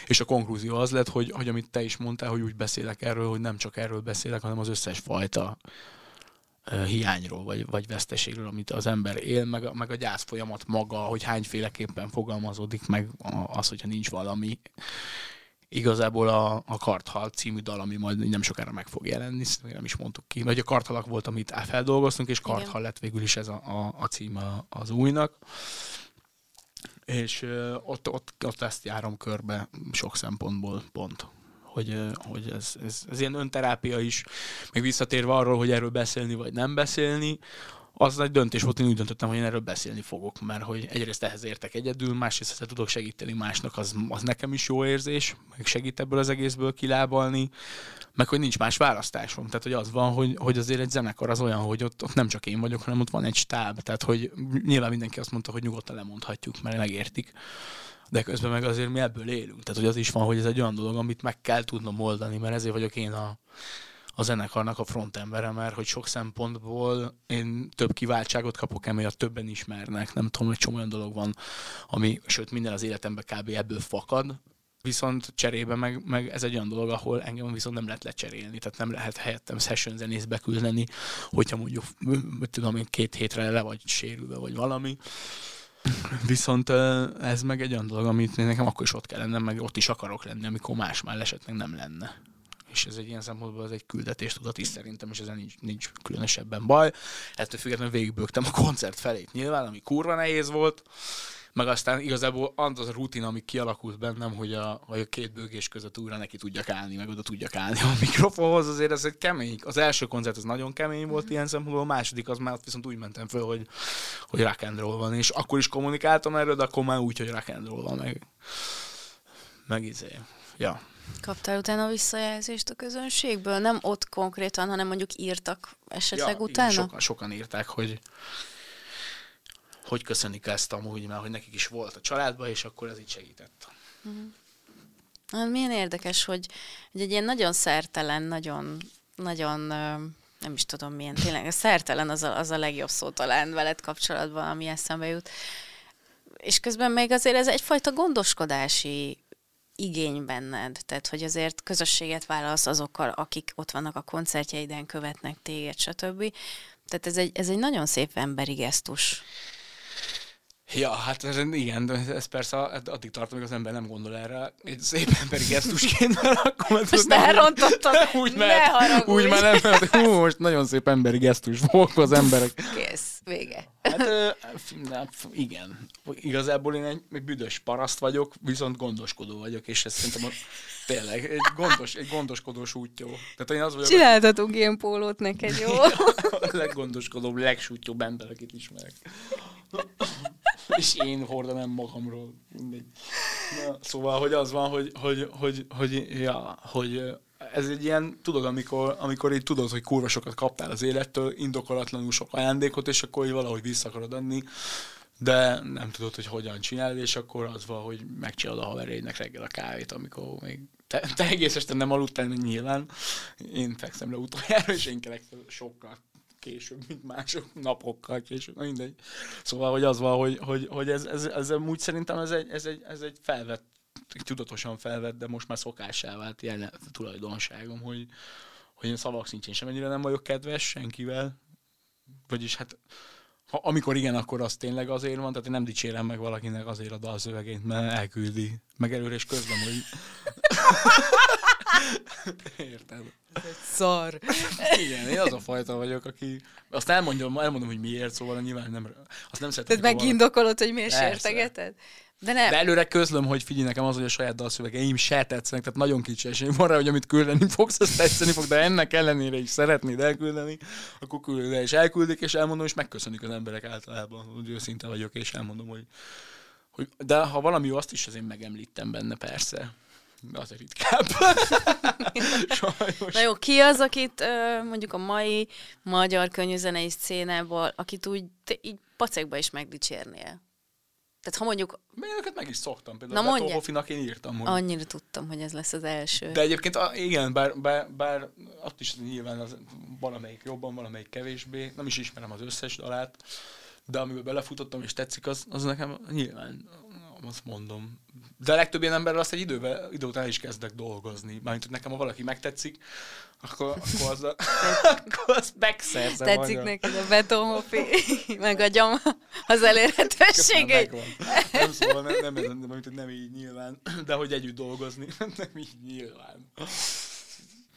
és a konklúzió az lett, hogy, hogy amit te is mondtál, hogy úgy beszélek erről, hogy nem csak erről beszélek, hanem az összes fajta hiányról, vagy, vagy veszteségről, amit az ember él, meg a, meg a gyász folyamat maga, hogy hányféleképpen fogalmazódik meg az, hogyha nincs valami. Igazából a, a Karthal című dal, ami majd nem sokára meg fog jelenni, nem is mondtuk ki, vagy a Karthalak volt, amit feldolgoztunk, és Karthal lett végül is ez a, a, a címe az újnak. és ott, ott, ott ezt járom körbe sok szempontból pont hogy, hogy ez, ez, ez ilyen önterápia is, meg visszatérve arról, hogy erről beszélni vagy nem beszélni, az egy döntés volt, én úgy döntöttem, hogy én erről beszélni fogok, mert hogy egyrészt ehhez értek egyedül, másrészt ha tudok segíteni másnak, az, az nekem is jó érzés, meg segít ebből az egészből kilábalni, meg hogy nincs más választásom. Tehát, hogy az van, hogy, hogy azért egy zenekar az olyan, hogy ott, ott nem csak én vagyok, hanem ott van egy stáb. Tehát, hogy nyilván mindenki azt mondta, hogy nyugodtan lemondhatjuk, mert megértik de közben meg azért mi ebből élünk. Tehát, hogy az is van, hogy ez egy olyan dolog, amit meg kell tudnom oldani, mert ezért vagyok én a, a zenekarnak a frontembere, mert hogy sok szempontból én több kiváltságot kapok emiatt, többen ismernek, nem tudom, hogy csomó olyan dolog van, ami, sőt minden az életemben kb. ebből fakad, viszont cserébe meg, meg, ez egy olyan dolog, ahol engem viszont nem lehet lecserélni, tehát nem lehet helyettem session zenész beküldeni, hogyha mondjuk, tudom én, két hétre le vagy sérülve, vagy valami, Viszont ez meg egy olyan dolog, amit nekem akkor is ott kell lennem, meg ott is akarok lenni, amikor más már esetleg nem lenne. És ez egy ilyen szempontból az egy küldetéstudat is szerintem, és ezen nincs, nincs különösebben baj. Ettől függetlenül végigbögtem a koncert felét nyilván, ami kurva nehéz volt, meg aztán igazából az a rutin, ami kialakult bennem, hogy a, hogy a két bőgés között újra neki tudjak állni, meg oda tudjak állni a mikrofonhoz, azért ez egy kemény. Az első koncert az nagyon kemény volt ilyen szempontból, a második az már viszont úgy mentem föl, hogy, hogy rock and roll van, és akkor is kommunikáltam erről, de akkor már úgy, hogy rock and roll van, meg, meg izé. Ja. Kaptál utána visszajelzést a közönségből? Nem ott konkrétan, hanem mondjuk írtak esetleg ja, utána? Igen, sokan, sokan írták, hogy, hogy köszönik ezt amúgy, mert hogy nekik is volt a családban, és akkor ez így segített. Uh-huh. Hát milyen érdekes, hogy, hogy egy ilyen nagyon szertelen, nagyon, nagyon nem is tudom milyen, tényleg szertelen az a, az a legjobb szó talán veled kapcsolatban, ami eszembe jut. És közben még azért ez egyfajta gondoskodási igény benned, tehát hogy azért közösséget válasz azokkal, akik ott vannak a koncertjeiden, követnek téged, stb. Tehát ez egy, ez egy nagyon szép emberi gesztus. Ja, hát ez, igen, ez persze addig tart, amíg az ember nem gondol erre egy szép emberi gesztusként, mert [laughs] akkor most ne rontottad, [laughs] úgy ne mert, haragudj. Úgy már nem, mert hú, most nagyon szép emberi gesztus volt az emberek. Kész, vége. Hát na, igen, igazából én egy, egy büdös paraszt vagyok, viszont gondoskodó vagyok, és ez szerintem a, tényleg egy, gondos, egy gondoskodós útjó. Tehát én az vagyok, Csináltatunk a... ilyen pólót neked, jó? [laughs] a leggondoskodóbb, legsútyóbb ember, akit ismerek. És én hordanám magamról. Mindegy. Na, szóval, hogy az van, hogy, hogy, hogy, hogy, ja, hogy ez egy ilyen, tudod, amikor, amikor így tudod, hogy kurva sokat kaptál az élettől, indokolatlanul sok ajándékot, és akkor így valahogy vissza akarod adni, de nem tudod, hogy hogyan csinálod, és akkor az van, hogy megcsinálod a haverjaidnek reggel a kávét, amikor még te, te egész este nem aludtál, nyilván. Én fekszem le utoljára, és én kelek sokkal később, mint mások napokkal később, na mindegy. Szóval, hogy az van, hogy, hogy, hogy ez, ez, ez, úgy szerintem ez egy, ez egy, ez egy felvett, tudatosan felvett, de most már szokássá vált ilyen tulajdonságom, hogy, hogy én szavak szintjén sem ennyire nem vagyok kedves senkivel, vagyis hát ha, amikor igen, akkor az tényleg azért van, tehát én nem dicsérem meg valakinek azért a dalszövegét, mert elküldi. Meg előre és közben, hogy... [laughs] Érted? Szar. Igen, én az a fajta vagyok, aki... Azt elmondom, elmondom, hogy miért, szóval nyilván nem... Azt nem szeretem. Tehát megindokolod, hogy miért sértegeted? De, nem. De előre közlöm, hogy figyelj nekem az, hogy a saját dalszövegeim se tetszenek, tehát nagyon kicsi esély van rá, hogy amit küldeni fogsz, azt tetszeni fog, de ennek ellenére is szeretnéd elküldeni, akkor küldöd el, és elküldik, és elmondom, és megköszönik az emberek általában, hogy őszinte vagyok, és elmondom, hogy, hogy de ha valami jó, azt is azért megemlítem benne, persze. De az ritkább. [laughs] Na jó, ki az, akit mondjuk a mai magyar könnyűzenei szcénából, akit úgy így pacekba is megdicsérnél? Tehát ha mondjuk... Még őket meg is szoktam. Például Na mondja. Hofinak én írtam. Hogy... Annyira tudtam, hogy ez lesz az első. De egyébként igen, bár, bár, bár ott is nyilván az, valamelyik jobban, valamelyik kevésbé. Nem is ismerem az összes dalát, de amiben belefutottam és tetszik, az, az nekem nyilván azt mondom. De a legtöbb ilyen emberrel azt egy idővel, idő után is kezdek dolgozni. Mármint, hogy nekem, ha valaki megtetszik, akkor, akkor, az, a, akkor azt megszerzem. Tetszik magyar. neked a betonhopi, megadjam az elérhetőségét. Nem szóval nem, nem, nem, nem, nem, nem így nyilván, de hogy együtt dolgozni, nem így nyilván.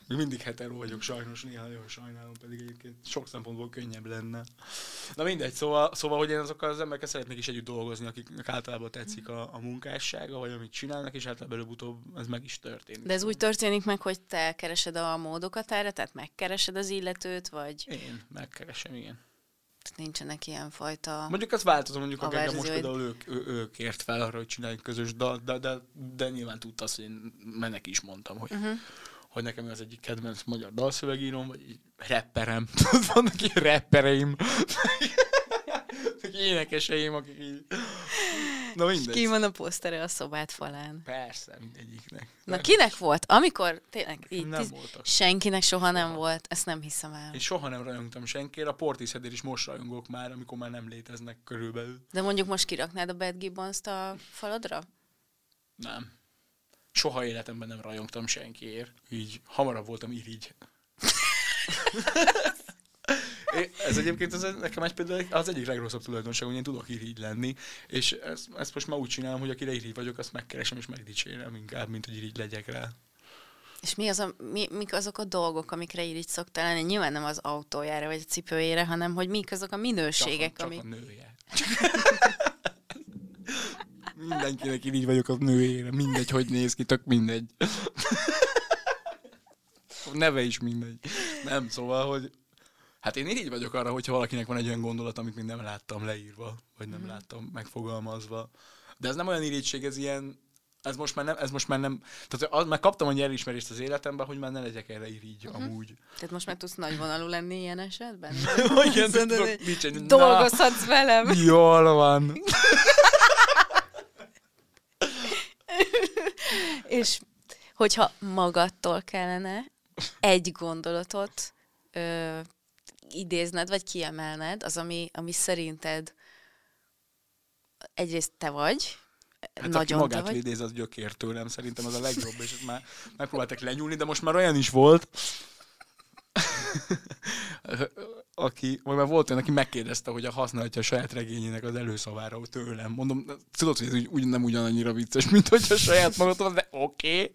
Még mindig hetero vagyok sajnos, néha nagyon sajnálom, pedig egyébként sok szempontból könnyebb lenne. Na mindegy, szóval, szóval hogy én azokkal az emberekkel szeretnék is együtt dolgozni, akiknek általában tetszik a, a munkássága, vagy amit csinálnak, és általában előbb-utóbb ez meg is történik. De ez úgy történik meg, hogy te keresed a módokat erre, tehát megkeresed az illetőt, vagy Én megkeresem, igen. nincsenek ilyen fajta... Mondjuk ez változó, mondjuk A a most például ők, ő, ő kért fel arra, hogy csináljunk közös dal, de, de, de nyilván tudta azt, hogy én mert neki is mondtam, hogy, uh-huh. Hogy nekem az egyik kedvenc magyar dalszövegírom, vagy így rapperem. [laughs] Vannak ilyen rappereim. [laughs] Énekeseim, akik így... Na mindegy. Ki van a posztere a szobát falán? Persze, mindegyiknek. Na kinek volt? Amikor tényleg így Nem tiz... voltak. senkinek soha nem volt, ezt nem hiszem el. Én soha nem rajongtam senkire, a Portisheadért is most rajongok már, amikor már nem léteznek körülbelül. De mondjuk most kiraknád a Bad Gibbons-t a faladra? Nem. Soha életemben nem rajongtam senkiért. Így hamarabb voltam irigy. Ez egyébként az, nekem egy például az egyik legrosszabb tulajdonság, hogy én tudok irigy lenni, és ezt, ezt most már úgy csinálom, hogy akire irigy vagyok, azt megkeresem és megdicsérem inkább, mint hogy irigy legyek rá. És mi az a, mi, mik azok a dolgok, amikre így szoktál lenni? Nyilván nem az autójára vagy a cipőjére, hanem hogy mik azok a Csak, minőségek, csak amik... a nője. [laughs] Mindenkinek irigy vagyok a nőjére, mindegy, hogy néz ki, tök mindegy. A neve is mindegy. Nem, szóval, hogy hát én irigy vagyok arra, hogyha valakinek van egy olyan gondolat, amit még nem láttam leírva, vagy nem láttam megfogalmazva. De ez nem olyan irigység, ez ilyen, ez most már nem, ez most már nem, tehát az, már kaptam annyi elismerést az életemben, hogy már ne legyek erre irigy uh-huh. amúgy. Tehát most már tudsz nagyvonalú lenni ilyen esetben? [laughs] Igen, tudok Dolgozhatsz velem. Jól van. [laughs] És hogyha magadtól kellene egy gondolatot ö, idézned, vagy kiemelned, az, ami, ami szerinted egyrészt te vagy, Hát aki nagyon te magát vagy, idéz, az gyökér tőlem, szerintem az a legjobb, és már megpróbáltak lenyúlni, de most már olyan is volt, [laughs] aki, vagy már volt olyan, aki megkérdezte, hogy a használhatja a saját regényének az előszavára tőlem. Mondom, tudod, hogy ez úgy, úgy nem ugyanannyira vicces, mint hogy a saját magadtól, de oké. Okay.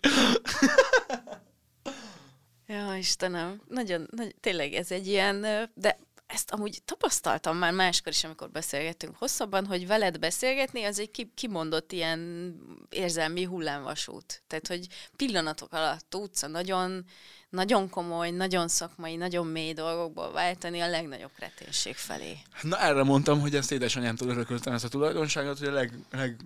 Ja, Istenem, nagyon, nagy, tényleg ez egy ilyen, de ezt amúgy tapasztaltam már máskor is, amikor beszélgettünk hosszabban, hogy veled beszélgetni, az egy ki- kimondott ilyen érzelmi hullámvasút. Tehát, hogy pillanatok alatt tudsz a nagyon, nagyon komoly, nagyon szakmai, nagyon mély dolgokból váltani a legnagyobb kreténség felé. Na erre mondtam, hogy ezt édesanyámtól örököltem ezt a tulajdonságot, hogy a leg, leg,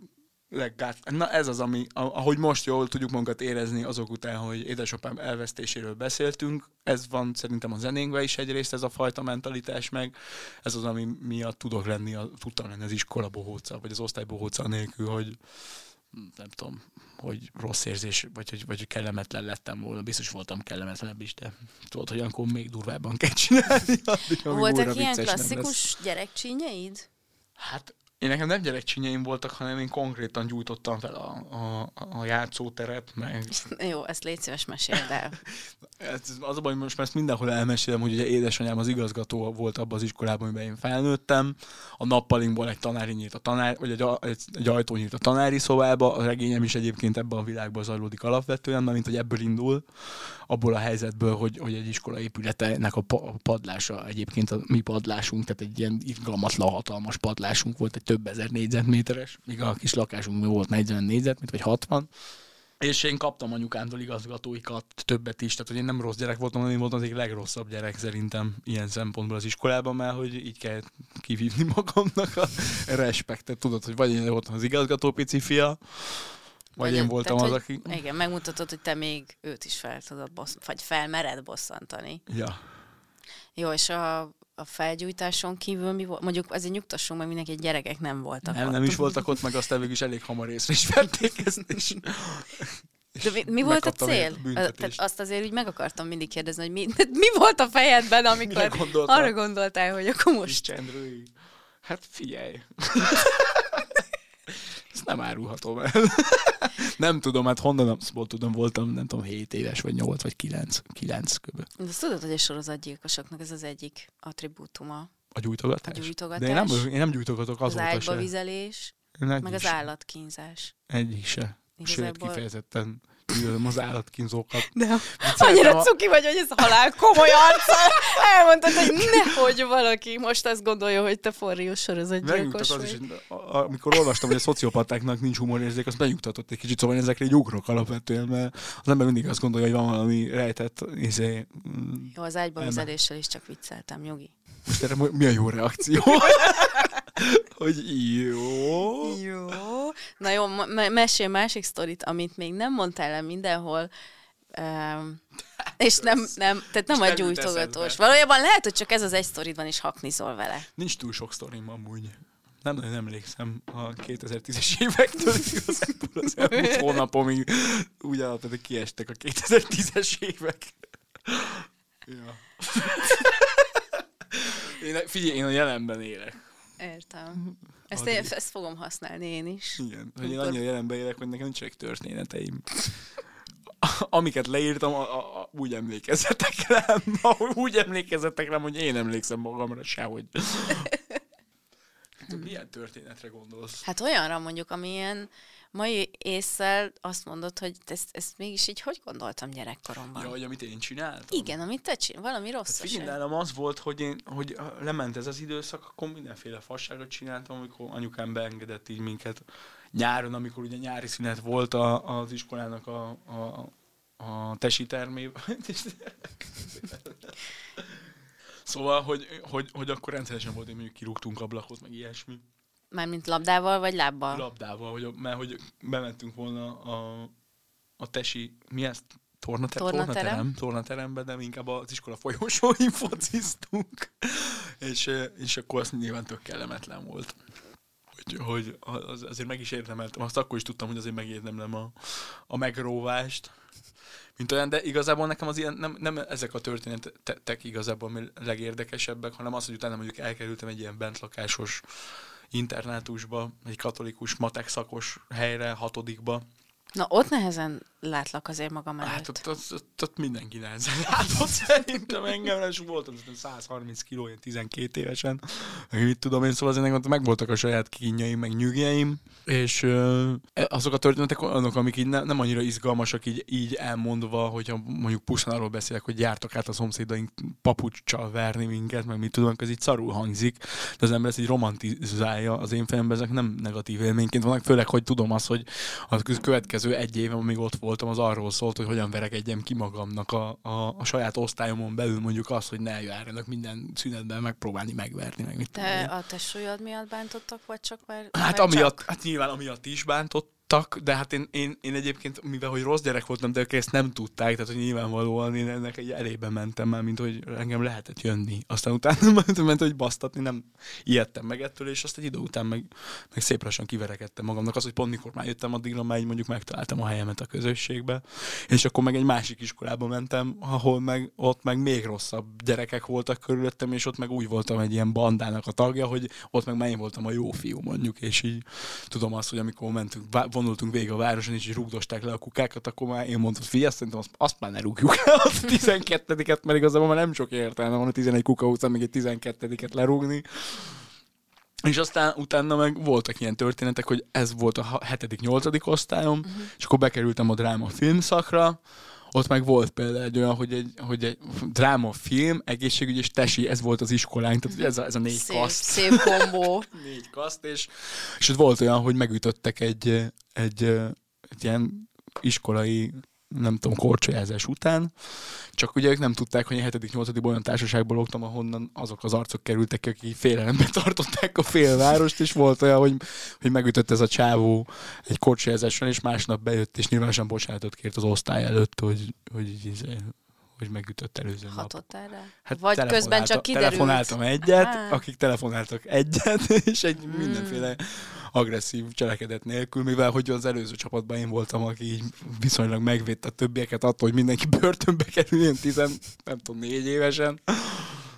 leggát... Na ez az, ami, ahogy most jól tudjuk magunkat érezni azok után, hogy édesapám elvesztéséről beszéltünk, ez van szerintem a zenénkben is egyrészt, ez a fajta mentalitás meg, ez az, ami miatt tudok lenni, a, tudtam lenni az iskola bohóca, vagy az osztály bohóca nélkül, hogy nem tudom, hogy rossz érzés, vagy hogy, vagy hogy kellemetlen lettem volna. Biztos voltam kellemetlenebb is, de tudod, hogy akkor még durvábban kell csinálni. [laughs] Addig, Voltak ilyen klasszikus gyerekcsínyeid? Hát én nekem nem gyerekcsinyeim voltak, hanem én konkrétan gyújtottam fel a, a, a játszóteret, meg Jó, ezt légy szíves meséld el. [laughs] ez, az a baj, hogy most már ezt mindenhol elmesélem, hogy ugye édesanyám az igazgató volt abban az iskolában, amiben én felnőttem. A nappalinkból egy tanári nyílt a tanár, vagy egy, a- egy, egy ajtó nyílt a tanári szobába. A regényem is egyébként ebben a világban zajlódik alapvetően, mint hogy ebből indul, abból a helyzetből, hogy, hogy egy iskola pa- a padlása egyébként a mi padlásunk, tehát egy ilyen irgalmatlan hatalmas padlásunk volt, egy több ezer négyzetméteres, míg a kis lakásunk volt 40 négyzetméter, vagy 60. És én kaptam anyukámtól igazgatóikat, többet is, tehát hogy én nem rossz gyerek voltam, hanem én voltam az egyik legrosszabb gyerek szerintem ilyen szempontból az iskolában, mert hogy így kell kivívni magamnak a respektet. Tudod, hogy vagy én voltam az igazgató pici fia, vagy én voltam tehát, az, aki... Igen, megmutatod, hogy te még őt is fel tudod bossz, vagy felmered bosszantani. Ja. Jó, és a, a felgyújtáson kívül mi volt? Mondjuk azért nyugtassunk meg mindenki, gyerekek nem voltak Nem, ott. nem is voltak ott, meg aztán végül is elég hamar észre is vették ezt is. De mi, mi volt a cél? a. Tehát azt azért úgy meg akartam mindig kérdezni, hogy mi, mi volt a fejedben, amikor gondoltál? arra gondoltál, hogy akkor most... Csendrői. Hát figyelj. Ezt nem árulhatom el. [laughs] nem tudom, hát honnan abszból tudom, voltam, nem tudom, 7 éves, vagy 8, vagy 9, 9 köbben. De azt tudod, hogy a sorozatgyilkosoknak ez az egyik attribútuma. A gyújtogatás? A gyújtogatás. De én nem, én nem gyújtogatok Az azóta ágyba se. vizelés, meg az se. állatkínzás. Egyik se. Sőt, Igazából... kifejezetten gyűlölöm az állatkínzókat. De annyira a- cuki vagy, hogy ez halál komoly arccal elmondtad, hogy nehogy valaki most azt gondolja, hogy te forriós sorozatgyilkos Megnyugtat az is, vagy. amikor olvastam, hogy a szociopatáknak nincs humorérzék, azt megnyugtatott egy kicsit, szóval én ezekre így ugrok alapvetően, mert az ember mindig azt gondolja, hogy van valami rejtett, izé, mm, Jó, az ágyba Nem. húzeléssel is csak vicceltem, nyugi. most erre mi a jó reakció? [laughs] hogy jó. Jó. Na jó, me- mesél másik sztorit, amit még nem mondtál el mindenhol, um, és nem, nem, tehát nem a gyújtogatós. Valójában lehet, hogy csak ez az egy sztorid van, és haknizol vele. Nincs túl sok sztorim amúgy. Nem nagyon emlékszem a 2010-es évektől igazából az elmúlt [laughs] hónapomig úgy alapvetően kiestek a 2010-es évek. Ja. [laughs] Én, figyelj, én a jelenben élek. Értem. Ezt, Addig. én, ezt fogom használni én is. Igen, hogy én annyira jelenben élek, hogy nekem nincsenek történeteim. [laughs] Amiket leírtam, a, a, a, úgy emlékezzetek rám, [laughs] úgy emlékezzetek rám, hogy én emlékszem magamra sehogy. Milyen történetre gondolsz? Hát olyanra mondjuk, amilyen mai észszel azt mondod, hogy ezt, ezt mégis így hogy gondoltam gyerekkoromban. Ja, hogy amit én csináltam? Igen, amit te csinál, valami rossz. Hát figyelj, nálam az volt, hogy, én, hogy lement ez az időszak, akkor mindenféle fasságot csináltam, amikor anyukám beengedett így minket nyáron, amikor ugye nyári szünet volt a, az iskolának a, a, a tesi termében. [laughs] [laughs] szóval, hogy, hogy, hogy akkor rendszeresen volt, hogy mondjuk kirúgtunk ablakot, meg ilyesmi. Mármint labdával vagy lábbal? Labdával, hogy, mert hogy bementünk volna a, a tesi, mi ez? Tornate- Tornaterem? tornaterem? Tornaterembe, de inkább az iskola folyosóin [laughs] fociztunk. és, és akkor az nyilván tök kellemetlen volt. Hogy, hogy az, azért meg is érdemeltem. Azt akkor is tudtam, hogy azért megérdemlem a, a megróvást. Mint olyan, de igazából nekem az ilyen, nem, nem ezek a történetek igazából ami legérdekesebbek, hanem az, hogy utána mondjuk elkerültem egy ilyen bentlakásos internátusba, egy katolikus matek szakos helyre, hatodikba. Na, ott nehezen látlak azért magam előtt. Hát ott, ott, ott, ott mindenki nehezen látott szerintem engem, és voltam szerintem 130 kiló, én 12 évesen, meg mit tudom én, szóval azért meg voltak a saját kínjaim, meg nyugjaim, és ö, azok a történetek olyanok, amik így ne, nem annyira izgalmasak így, így elmondva, hogyha mondjuk pusztán arról beszélek, hogy jártak át a szomszédaink papuccsal verni minket, meg mit tudom, ez így szarul hangzik, de az ember ezt így romantizálja, az én fejemben ezek nem negatív élményként vannak, főleg, hogy tudom azt, hogy a következő egy év, amíg ott voltam, az arról szólt, hogy hogyan verekedjem ki magamnak a, a, a saját osztályomon belül mondjuk az, hogy ne járjanak minden szünetben megpróbálni megverni, meg mit Te a tesólyod miatt bántottak, vagy csak már... Hát vagy amiatt, Csak? hát nyilván amiatt is bántottak, de hát én, én, én egyébként, mivel hogy rossz gyerek voltam, de ők ezt nem tudták, tehát hogy nyilvánvalóan én ennek egy elébe mentem már, mint hogy engem lehetett jönni. Aztán utána [laughs] ment, hogy basztatni, nem ijedtem meg ettől, és azt egy idő után meg, meg szép lassan kiverekedtem magamnak. Az, hogy pont mikor már jöttem, addigra már így mondjuk megtaláltam a helyemet a közösségbe, és akkor meg egy másik iskolába mentem, ahol meg ott meg még rosszabb gyerekek voltak körülöttem, és ott meg úgy voltam egy ilyen bandának a tagja, hogy ott meg már én voltam a jó fiú mondjuk, és így tudom azt, hogy amikor mentünk, vonultunk végig a városon, és rúgdosták le a kukákat, akkor már én mondtam, figyelj, szerintem azt, azt már ne rúgjuk le a 12-et, mert igazából már nem sok értelme van a 11 kuka után még egy 12-et lerúgni. És aztán utána meg voltak ilyen történetek, hogy ez volt a 7.-8. osztályom, uh-huh. és akkor bekerültem a dráma filmszakra, ott meg volt például egy olyan, hogy egy, hogy egy dráma, film, egészségügy és tesi, ez volt az iskolánk, tehát ez a, ez a négy Szép, kaszt szép kombó. [laughs] négy kaszt, és, és ott volt olyan, hogy megütöttek egy, egy, egy ilyen iskolai nem tudom, korcsolyázás után, csak ugye ők nem tudták, hogy a 7.-8. olyan társaságból laktam, ahonnan azok az arcok kerültek, ki, akik félelemben [laughs] tartották a félvárost, és volt olyan, hogy, hogy megütött ez a csávó egy korcsolyázáson, és másnap bejött, és nyilvánosan bocsánatot kért az osztály előtt, hogy, hogy, hogy, megütött előző nap. Hatottál rá? Hát Vagy közben csak kiderült. Telefonáltam egyet, Á. akik telefonáltak egyet, [laughs] és egy Hmm. mindenféle agresszív cselekedet nélkül, mivel hogy az előző csapatban én voltam, aki így viszonylag megvédte a többieket attól, hogy mindenki [laughs] börtönbe kerül, ilyen tizen, nem tudom, négy évesen.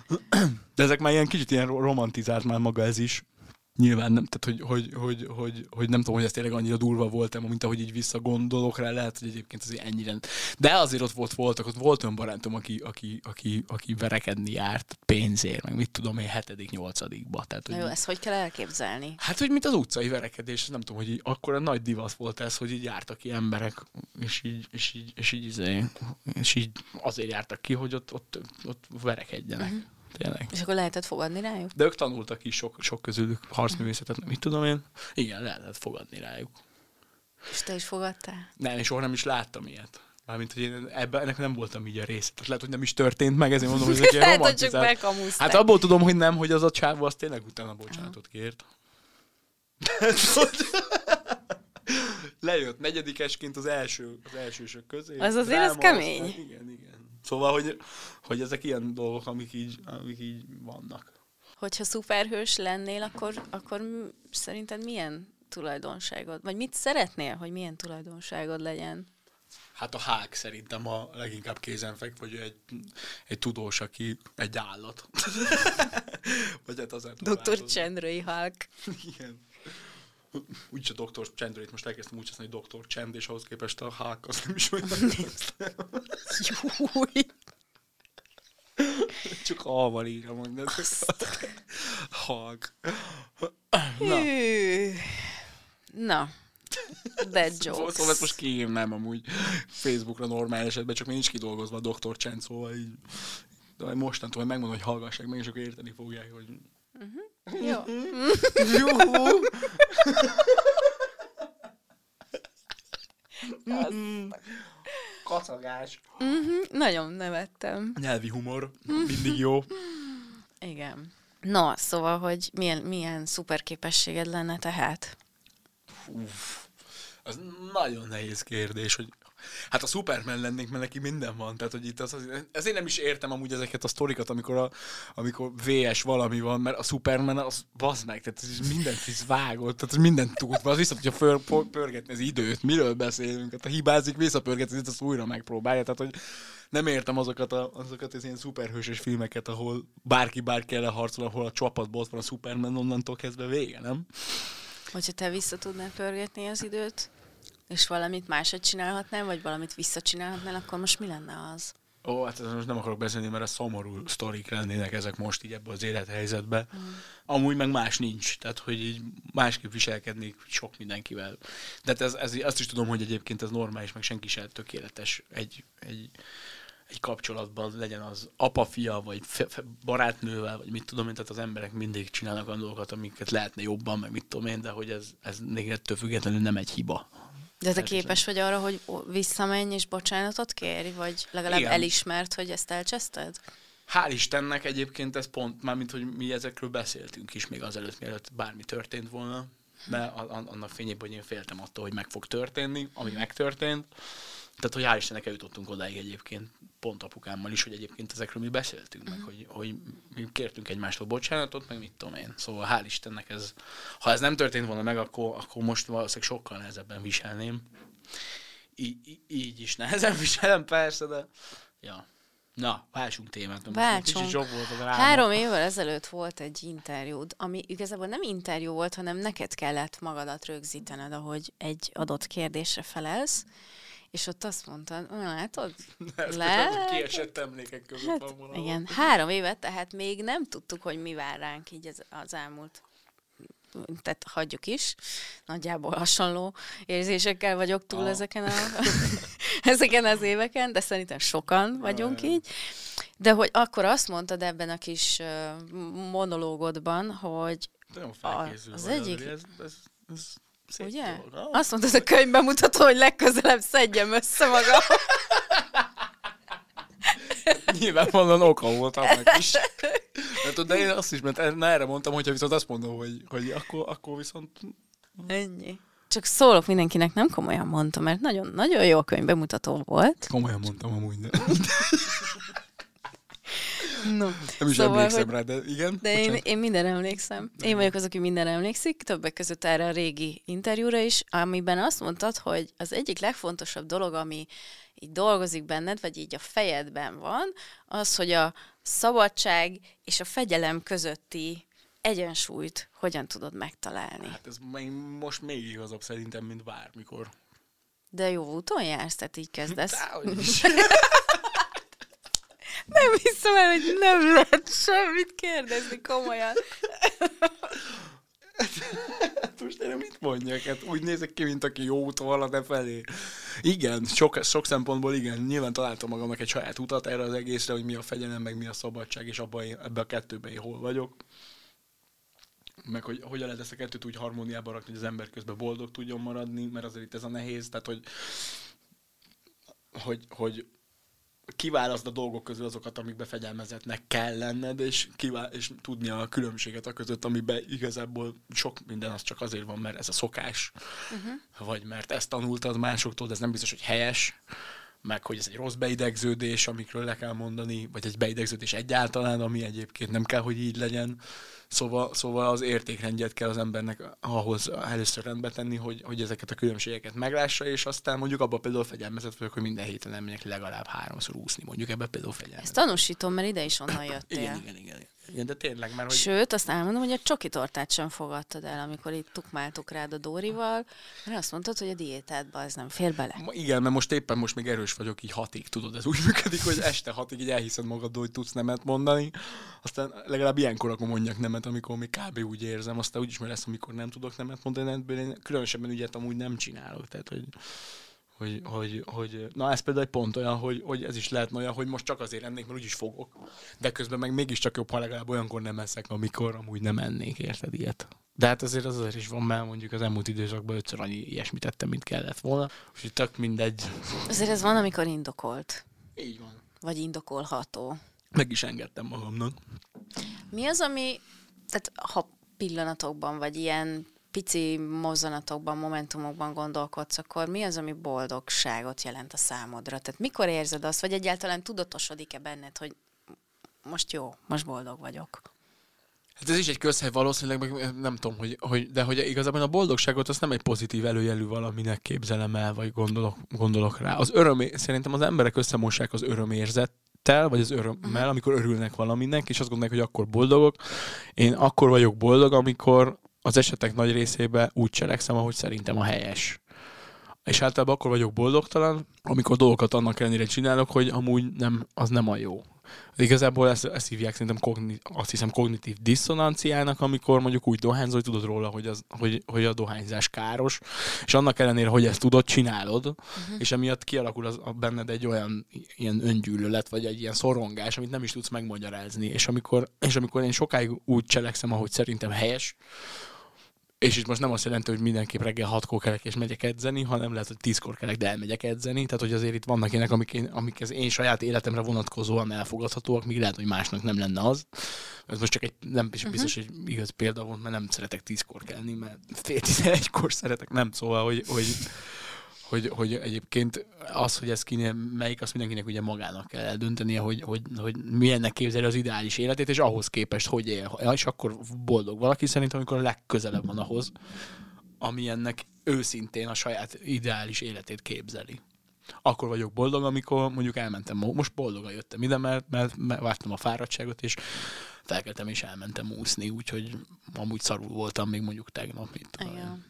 [clears throat] De ezek már ilyen kicsit ilyen ro- romantizált már maga ez is. Nyilván nem, tehát hogy, hogy, hogy, hogy, hogy nem tudom, hogy ez tényleg annyira durva volt, mint ahogy így visszagondolok rá, lehet, hogy egyébként azért ennyire. De azért ott volt, voltak, ott volt olyan barátom, aki, aki, aki, aki verekedni járt pénzért, meg mit tudom én, hetedik, nyolcadikba. Tehát, hogy, jó, ezt hogy kell elképzelni? Hát, hogy mint az utcai verekedés, nem tudom, hogy így, akkor a nagy divat volt ez, hogy így jártak ki emberek, és így, és így, és így, és így, és így azért jártak ki, hogy ott, ott, ott verekedjenek. Uh-huh. Tényleg. És akkor lehetett fogadni rájuk? De ők tanultak is sok, sok közülük harcművészetet, mit tudom én. Igen, lehetett fogadni rájuk. És te is fogadtál? Nem, én soha nem is láttam ilyet. Mármint, hogy én ebben ennek nem voltam így a része. Tehát lehet, hogy nem is történt meg, ezért mondom, hogy ez egy ilyen [laughs] Lehet, csak Hát abból tudom, hogy nem, hogy az a csávó az tényleg utána bocsánatot kért. [laughs] Lejött negyedikesként az első, az elsősök közé. Az azért az kemény. Igen, igen. Szóval, hogy, hogy ezek ilyen dolgok, amik így, amik így vannak. Hogyha szuperhős lennél, akkor, akkor szerinted milyen tulajdonságod, vagy mit szeretnél, hogy milyen tulajdonságod legyen? Hát a hák szerintem a leginkább kézenfek, vagy egy, egy tudós, aki egy állat. [laughs] vagy hát az Dr. Csendrői hák. Igen. Úgyse Dr. Csendrőit most elkezdtem úgy használni, hogy Dr. Csend, és ahhoz képest a hák az nem is olyan. Júj! Csak alval írom, mondani. Hag. Na. Na. Dead [laughs] jokes. Szóval, szóval ezt most kiírnám amúgy Facebookra normál esetben, csak még nincs kidolgozva a Dr. Chen, szóval így de mostantól megmondom, hogy hallgassák meg, és akkor érteni fogják, hogy... Uh-huh. Jó. Jó. Kacagás. Uh-huh. Nagyon nevettem. Nyelvi humor. Mindig jó. Igen. No, szóval, hogy milyen, milyen szuper képességed lenne tehát? Uff. Az nagyon nehéz kérdés, hogy Hát a Superman lennénk, mert neki minden van. Tehát, hogy itt az, az, ezért nem is értem amúgy ezeket a sztorikat, amikor, a, amikor VS valami van, mert a Superman az bazd meg, tehát ez mindent is vágott, tehát mindent tud, az vissza tudja för, pörgetni az időt, miről beszélünk, hát a hibázik, visszapörgetni, ezt az újra megpróbálja, tehát hogy nem értem azokat, a, azokat az ilyen szuperhősös filmeket, ahol bárki bárki harcol, ahol a csapatból van a Superman, onnantól kezdve vége, nem? Hogyha te vissza tudnál pörgetni az időt, és valamit máshogy csinálhatnál, vagy valamit visszacsinálhatnál, akkor most mi lenne az? Ó, hát most nem akarok beszélni, mert a szomorú sztorik lennének ezek most így ebbe az élethelyzetbe. Mm. Amúgy meg más nincs, tehát hogy így másképp viselkednék sok mindenkivel. De hát ez, ez, azt is tudom, hogy egyébként ez normális, meg senki sem tökéletes egy, egy, egy kapcsolatban, legyen az apa-fia, vagy barátnővel, vagy mit tudom én, tehát az emberek mindig csinálnak olyan dolgokat, amiket lehetne jobban, meg mit tudom én, de hogy ez, ez még ettől függetlenül nem egy hiba. De te képes vagy arra, hogy visszamenj és bocsánatot kérj, vagy legalább Igen. elismert, hogy ezt elcseszted? Hál' Istennek egyébként ez pont, mármint, hogy mi ezekről beszéltünk is még azelőtt, mielőtt bármi történt volna, de annak fényében, hogy én féltem attól, hogy meg fog történni, ami megtörtént. Tehát, hogy hál' Istennek eljutottunk odáig egyébként, pont apukámmal is, hogy egyébként ezekről mi beszéltünk, uh-huh. meg hogy, hogy mi kértünk egymástól bocsánatot, meg mit tudom én. Szóval hál' Istennek ez, ha ez nem történt volna meg, akkor, akkor most valószínűleg sokkal nehezebben viselném. Í- így is nehezen [laughs] viselem persze, de ja. Na, váltsunk témát. Váltsunk. Sok volt az Három évvel ezelőtt volt egy interjúd, ami igazából nem interjú volt, hanem neked kellett magadat rögzítened, ahogy egy adott kérdésre felelsz, és ott azt mondtad, látod? [laughs] Lehet. Kiesett emlékek között hát, van valahol. Igen, három évet, tehát még nem tudtuk, hogy mi vár ránk így az, az elmúlt tehát hagyjuk is. Nagyjából hasonló érzésekkel vagyok túl ah. ezeken, a, [laughs] [laughs] ezeken az éveken, de szerintem sokan vagyunk így. De hogy akkor azt mondtad ebben a kis monológodban, hogy az egyik... Ez, ez, ez Szép Ugye? Dolog, Azt mondta, a könyvben mutató, hogy legközelebb szedjem össze magam. [laughs] Nyilvánvalóan oka volt annak is. De, de én azt is, mert na, erre mondtam, hogyha viszont azt mondom, hogy, hogy akkor, akkor viszont... Ennyi. Csak szólok mindenkinek, nem komolyan mondtam, mert nagyon, nagyon jó könyvbemutató volt. Komolyan mondtam amúgy, de... [laughs] No. Nem is szóval, emlékszem hogy... rá, de igen. De én, én minden emlékszem. Én vagyok az, aki minden emlékszik, többek között erre a régi interjúra is, amiben azt mondtad, hogy az egyik legfontosabb dolog, ami így dolgozik benned, vagy így a fejedben van, az, hogy a szabadság és a fegyelem közötti egyensúlyt hogyan tudod megtalálni? Hát ez most még igazabb szerintem, mint bármikor. De jó úton jársz, tehát így kezdesz. Dehogy is. [laughs] Nem hiszem el, hogy nem lehet semmit kérdezni komolyan. Hát most erre mit mondjak? Hát úgy nézek ki, mint aki jó úton e felé. Igen, sok, sok szempontból igen. Nyilván találtam magamnak egy saját utat erre az egészre, hogy mi a fegyelem, meg mi a szabadság, és abban én, ebbe a kettőben én hol vagyok. Meg hogy hogyan lehet ezt a kettőt úgy harmóniában rakni, hogy az ember közben boldog tudjon maradni, mert azért itt ez a nehéz, tehát hogy, hogy, hogy kiválaszt a dolgok közül azokat, amikbe fegyelmezetnek kell lenned, és, kivá- és tudni a különbséget a között, amiben igazából sok minden az csak azért van, mert ez a szokás, uh-huh. vagy mert ezt tanultad másoktól, de ez nem biztos, hogy helyes, meg hogy ez egy rossz beidegződés, amikről le kell mondani, vagy egy beidegződés egyáltalán, ami egyébként nem kell, hogy így legyen. Szóval, szóval az értékrendjét kell az embernek ahhoz először rendbe tenni, hogy, hogy ezeket a különbségeket meglássa, és aztán mondjuk abban például fegyelmezett vagyok, hogy minden héten elmegyek legalább háromszor úszni, mondjuk ebben például Ezt fegyelmezett. tanúsítom, mert ide is onnan jöttél. Igen, igen, igen, igen. Igen, de tényleg, mert hogy... Sőt, azt elmondom, hogy a csoki tortát sem fogadtad el, amikor itt tukmáltuk rád a Dórival, mert azt mondtad, hogy a diétádba az nem fér bele. Ma- Igen, mert most éppen most még erős vagyok, így hatig, tudod, ez úgy [laughs] működik, hogy este hatig így elhiszed magad, hogy tudsz nemet mondani, aztán legalább ilyenkor akkor mondjak nemet, amikor még kb. úgy érzem, aztán úgyis már lesz, amikor nem tudok nemet mondani, ebből én különösebben ügyet amúgy nem csinálok, tehát hogy hogy, hogy, hogy, na ez például egy pont olyan, hogy, hogy ez is lehetne olyan, hogy most csak azért ennék, mert úgyis fogok. De közben meg mégiscsak jobb, ha legalább olyankor nem eszek, amikor amúgy nem ennék, érted ilyet. De hát azért az azért is van, mert mondjuk az elmúlt időszakban ötször annyi ilyesmit tettem, mint kellett volna. Úgyhogy tök mindegy. Azért ez van, amikor indokolt, Így van. vagy indokolható. Meg is engedtem magamnak. Mi az, ami, tehát ha pillanatokban, vagy ilyen pici mozzanatokban, momentumokban gondolkodsz, akkor mi az, ami boldogságot jelent a számodra? Tehát mikor érzed azt, vagy egyáltalán tudatosodik-e benned, hogy most jó, most boldog vagyok? Hát ez is egy közhely valószínűleg, meg nem tudom, hogy, hogy, de hogy igazából a boldogságot azt nem egy pozitív előjelű valaminek képzelem el, vagy gondolok, gondolok rá. Az öröm, szerintem az emberek összemossák az örömérzettel, vagy az örömmel, amikor örülnek valaminek, és azt gondolják, hogy akkor boldogok. Én akkor vagyok boldog, amikor az esetek nagy részében úgy cselekszem, ahogy szerintem a helyes. És általában akkor vagyok boldogtalan, amikor dolgokat annak ellenére csinálok, hogy amúgy nem, az nem a jó. Igazából ezt, ezt hívják szerintem kogni, azt hiszem kognitív diszonanciának, amikor mondjuk úgy dohányzol, hogy tudod róla, hogy, az, hogy, hogy a dohányzás káros, és annak ellenére, hogy ezt tudod, csinálod, uh-huh. és emiatt kialakul az, a benned egy olyan ilyen öngyűlölet, vagy egy ilyen szorongás, amit nem is tudsz megmagyarázni. És amikor, és amikor én sokáig úgy cselekszem, ahogy szerintem helyes, és itt most nem azt jelenti, hogy mindenképp reggel hatkor kelek és megyek edzeni, hanem lehet, hogy tízkor kelek, de elmegyek edzeni. Tehát, hogy azért itt vannak ilyenek, amik, én, amik az én saját életemre vonatkozóan elfogadhatóak, míg lehet, hogy másnak nem lenne az. Ez most csak egy, nem is biztos, hogy igaz példa volt, mert nem szeretek tízkor kelni, mert fél tizenegykor szeretek, nem szóval, hogy, hogy hogy, hogy egyébként az, hogy ez kinél melyik, azt mindenkinek ugye magának kell eldöntenie, hogy, hogy, hogy milyennek képzeli az ideális életét, és ahhoz képest hogy él. És akkor boldog valaki szerintem, amikor a legközelebb van ahhoz, ami ennek őszintén a saját ideális életét képzeli. Akkor vagyok boldog, amikor mondjuk elmentem, mo- most boldogan jöttem ide, mert, mert, mert vártam a fáradtságot, és felkeltem és elmentem úszni, úgyhogy amúgy szarul voltam még mondjuk tegnap. Igen.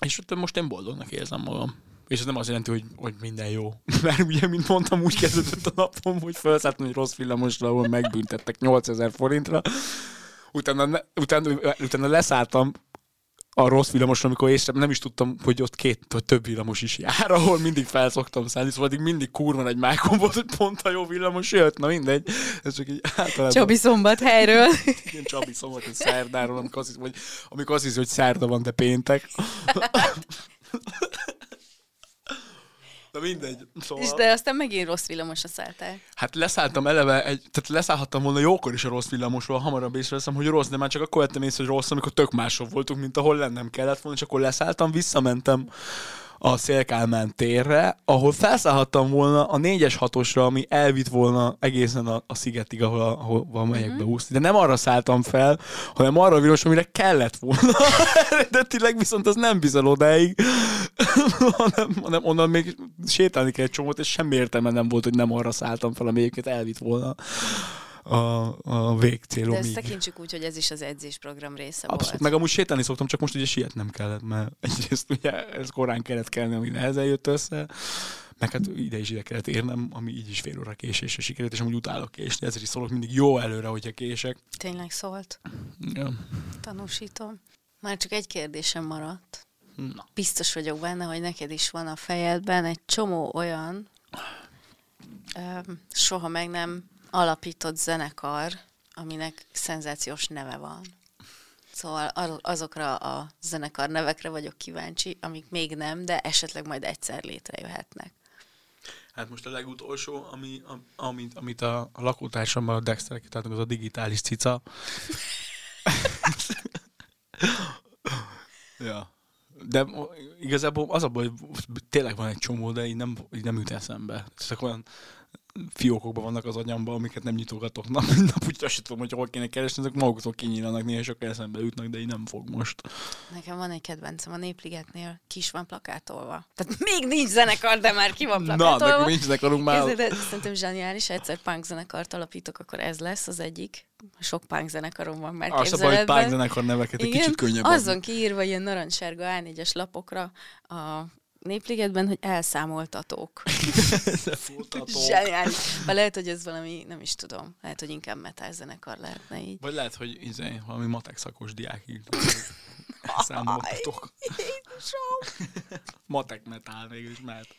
És most én boldognak érzem magam. És ez nem azt jelenti, hogy, hogy minden jó. [laughs] Mert ugye, mint mondtam, úgy kezdődött a napom, hogy felszálltam egy rossz villamosra, ahol megbüntettek 8000 forintra. Utána, utána, utána leszálltam a rossz villamosra, amikor észre nem is tudtam, hogy ott két vagy több villamos is jár, ahol mindig felszoktam szállni, szóval addig mindig kurva egy mákon volt, hogy pont a jó villamos jött, na mindegy. Ez csak így általában... Csabi szombat helyről. Igen, Csabi szombat, hogy szerdáról, amikor azt hiszem, hogy, amikor azt hiszi, hogy szerda van, de péntek. [laughs] Na mindegy. Szóval, És de aztán megint rossz villamosra szálltál. Hát leszálltam eleve, egy, tehát leszállhattam volna jókor is a rossz villamosról, hamarabb észreveszem, hogy rossz, de már csak akkor vettem észre, hogy rossz, amikor tök máshol voltunk, mint ahol lennem kellett volna, és akkor leszálltam, visszamentem a Szélkálmán térre, ahol felszállhattam volna a 4-es 6-osra, ami elvitt volna egészen a, a szigetig, ahol, ahol megyek Mhm. be úszni. De nem arra szálltam fel, hanem arra a villamos, amire kellett volna. [laughs] Eredetileg viszont az nem bizal odáig, [laughs] hanem, hanem onnan még sétálni kell egy csomót, és semmi értelme nem volt, hogy nem arra szálltam fel, ami egyébként elvitt volna a, a végcélom. De ezt tekintsük úgy, hogy ez is az edzésprogram része Abszolút, volt. meg amúgy sétálni szoktam, csak most ugye sietnem kellett, mert egyrészt ugye ez korán kellett kelni, ami nehezen jött össze, meg hát ide is ide kellett érnem, ami így is fél óra késésre sikerült, és amúgy utálok késni, ezért is szólok mindig jó előre, hogyha kések. Tényleg szólt. Ja. Tanúsítom. Már csak egy kérdésem maradt. Na. Biztos vagyok benne, hogy neked is van a fejedben egy csomó olyan öm, soha meg nem alapított zenekar, aminek szenzációs neve van. Szóval azokra a zenekar nevekre vagyok kíváncsi, amik még nem, de esetleg majd egyszer létrejöhetnek. Hát most a legutolsó, ami, amit, amit a, lakótársammal a Dexter kitáltunk, az a digitális cica. [laughs] ja. De igazából az a baj, hogy tényleg van egy csomó, de így nem, így nem jut eszembe. Ezek olyan fiókokban vannak az agyamban, amiket nem nyitogatok nap, mint [laughs] nap, úgyhogy azt tudom, hogy hol kéne keresni, ezek maguktól kinyílanak, néha sokkal eszembe jutnak, de így nem fog most. Nekem van egy kedvencem a Népligetnél, ki is van plakátolva. Tehát még nincs zenekar, de már ki van Na, plakátolva. de nincs zenekarunk már. Képzeld, el, szerintem zseniális, egyszer punk zenekart alapítok, akkor ez lesz az egyik. Sok punk zenekarom van már Az a baj, hogy képzeletben. zenekar neveket egy Igen, kicsit könnyebb. azon kiírva ilyen narancssárga A4-es lapokra a Népligetben, hogy elszámoltatók. [laughs] Zseniális. Vagy lehet, hogy ez valami, nem is tudom, lehet, hogy inkább metal zenekar lehetne így. Vagy lehet, hogy izé, valami matek szakos diák írt. Számoltatok. [laughs] Matek metál mégis mehet.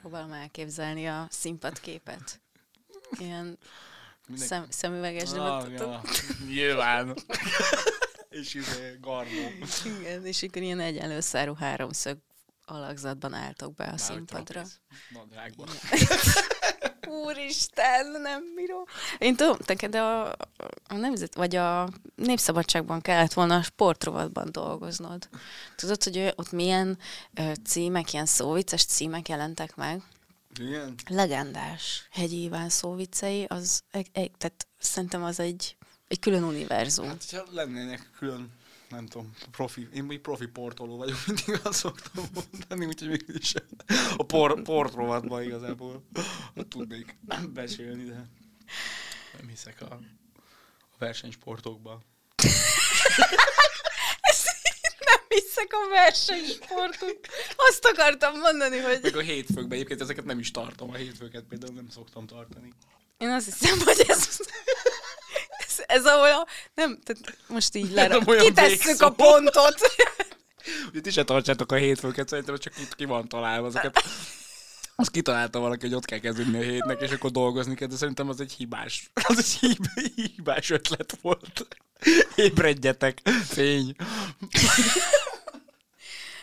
Próbálom elképzelni a színpadképet. Ilyen Mindenki- szem, szemüveges, de Ah, ja, Nyilván. [laughs] És izé, garnó. Igen, és akkor ilyen egyenlő szárú háromszög alakzatban álltok be a Már, színpadra. Nadrágban. [laughs] Úristen, nem bírom. Én tudom, de a, a nemzet, vagy a Népszabadságban kellett volna a sportrovatban dolgoznod. Tudod, hogy ott milyen ö, címek, ilyen szóvicces címek jelentek meg? Igen? Legendás Hegyi Iván szóvicei, az, egy, egy, tehát szerintem az egy, egy külön univerzum. Hát, ha lennének külön, nem tudom, profi, én még profi portoló vagyok, [laughs] mindig azt szoktam mondani, úgyhogy mégis a por, portrovatban igazából tudnék besélni, de nem hiszek a, a versenysportokba. [laughs] Nem hiszek a versenysportunk. Azt akartam mondani, hogy Meg a hétfőkben egyébként ezeket nem is tartom, a hétfőket például nem szoktam tartani. én azt hiszem, hogy ez, ez, a, nem, tehát most így lera, olyan kitesszük a pontot. [laughs] Ugye ti se tartsátok a hétfőket, szerintem csak itt ki van találva ezeket. Azt kitalálta valaki, hogy ott kell kezdődni a hétnek, és akkor dolgozni kell, de szerintem az egy hibás, az egy hib- hibás ötlet volt. Ébredjetek, fény.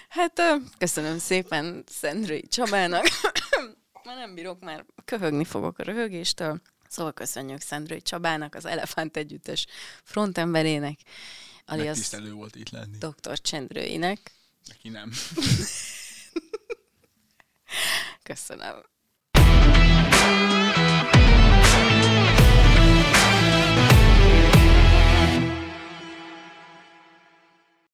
Hát köszönöm szépen Szendrői Csabának. Már nem bírok, már köhögni fogok a röhögéstől. Szóval köszönjük Szendrői Csabának, az Elefánt Együttes frontemberének, alias Megtisztelő volt itt lenni. Dr. Csendrőinek. Neki nem. [laughs] Köszönöm.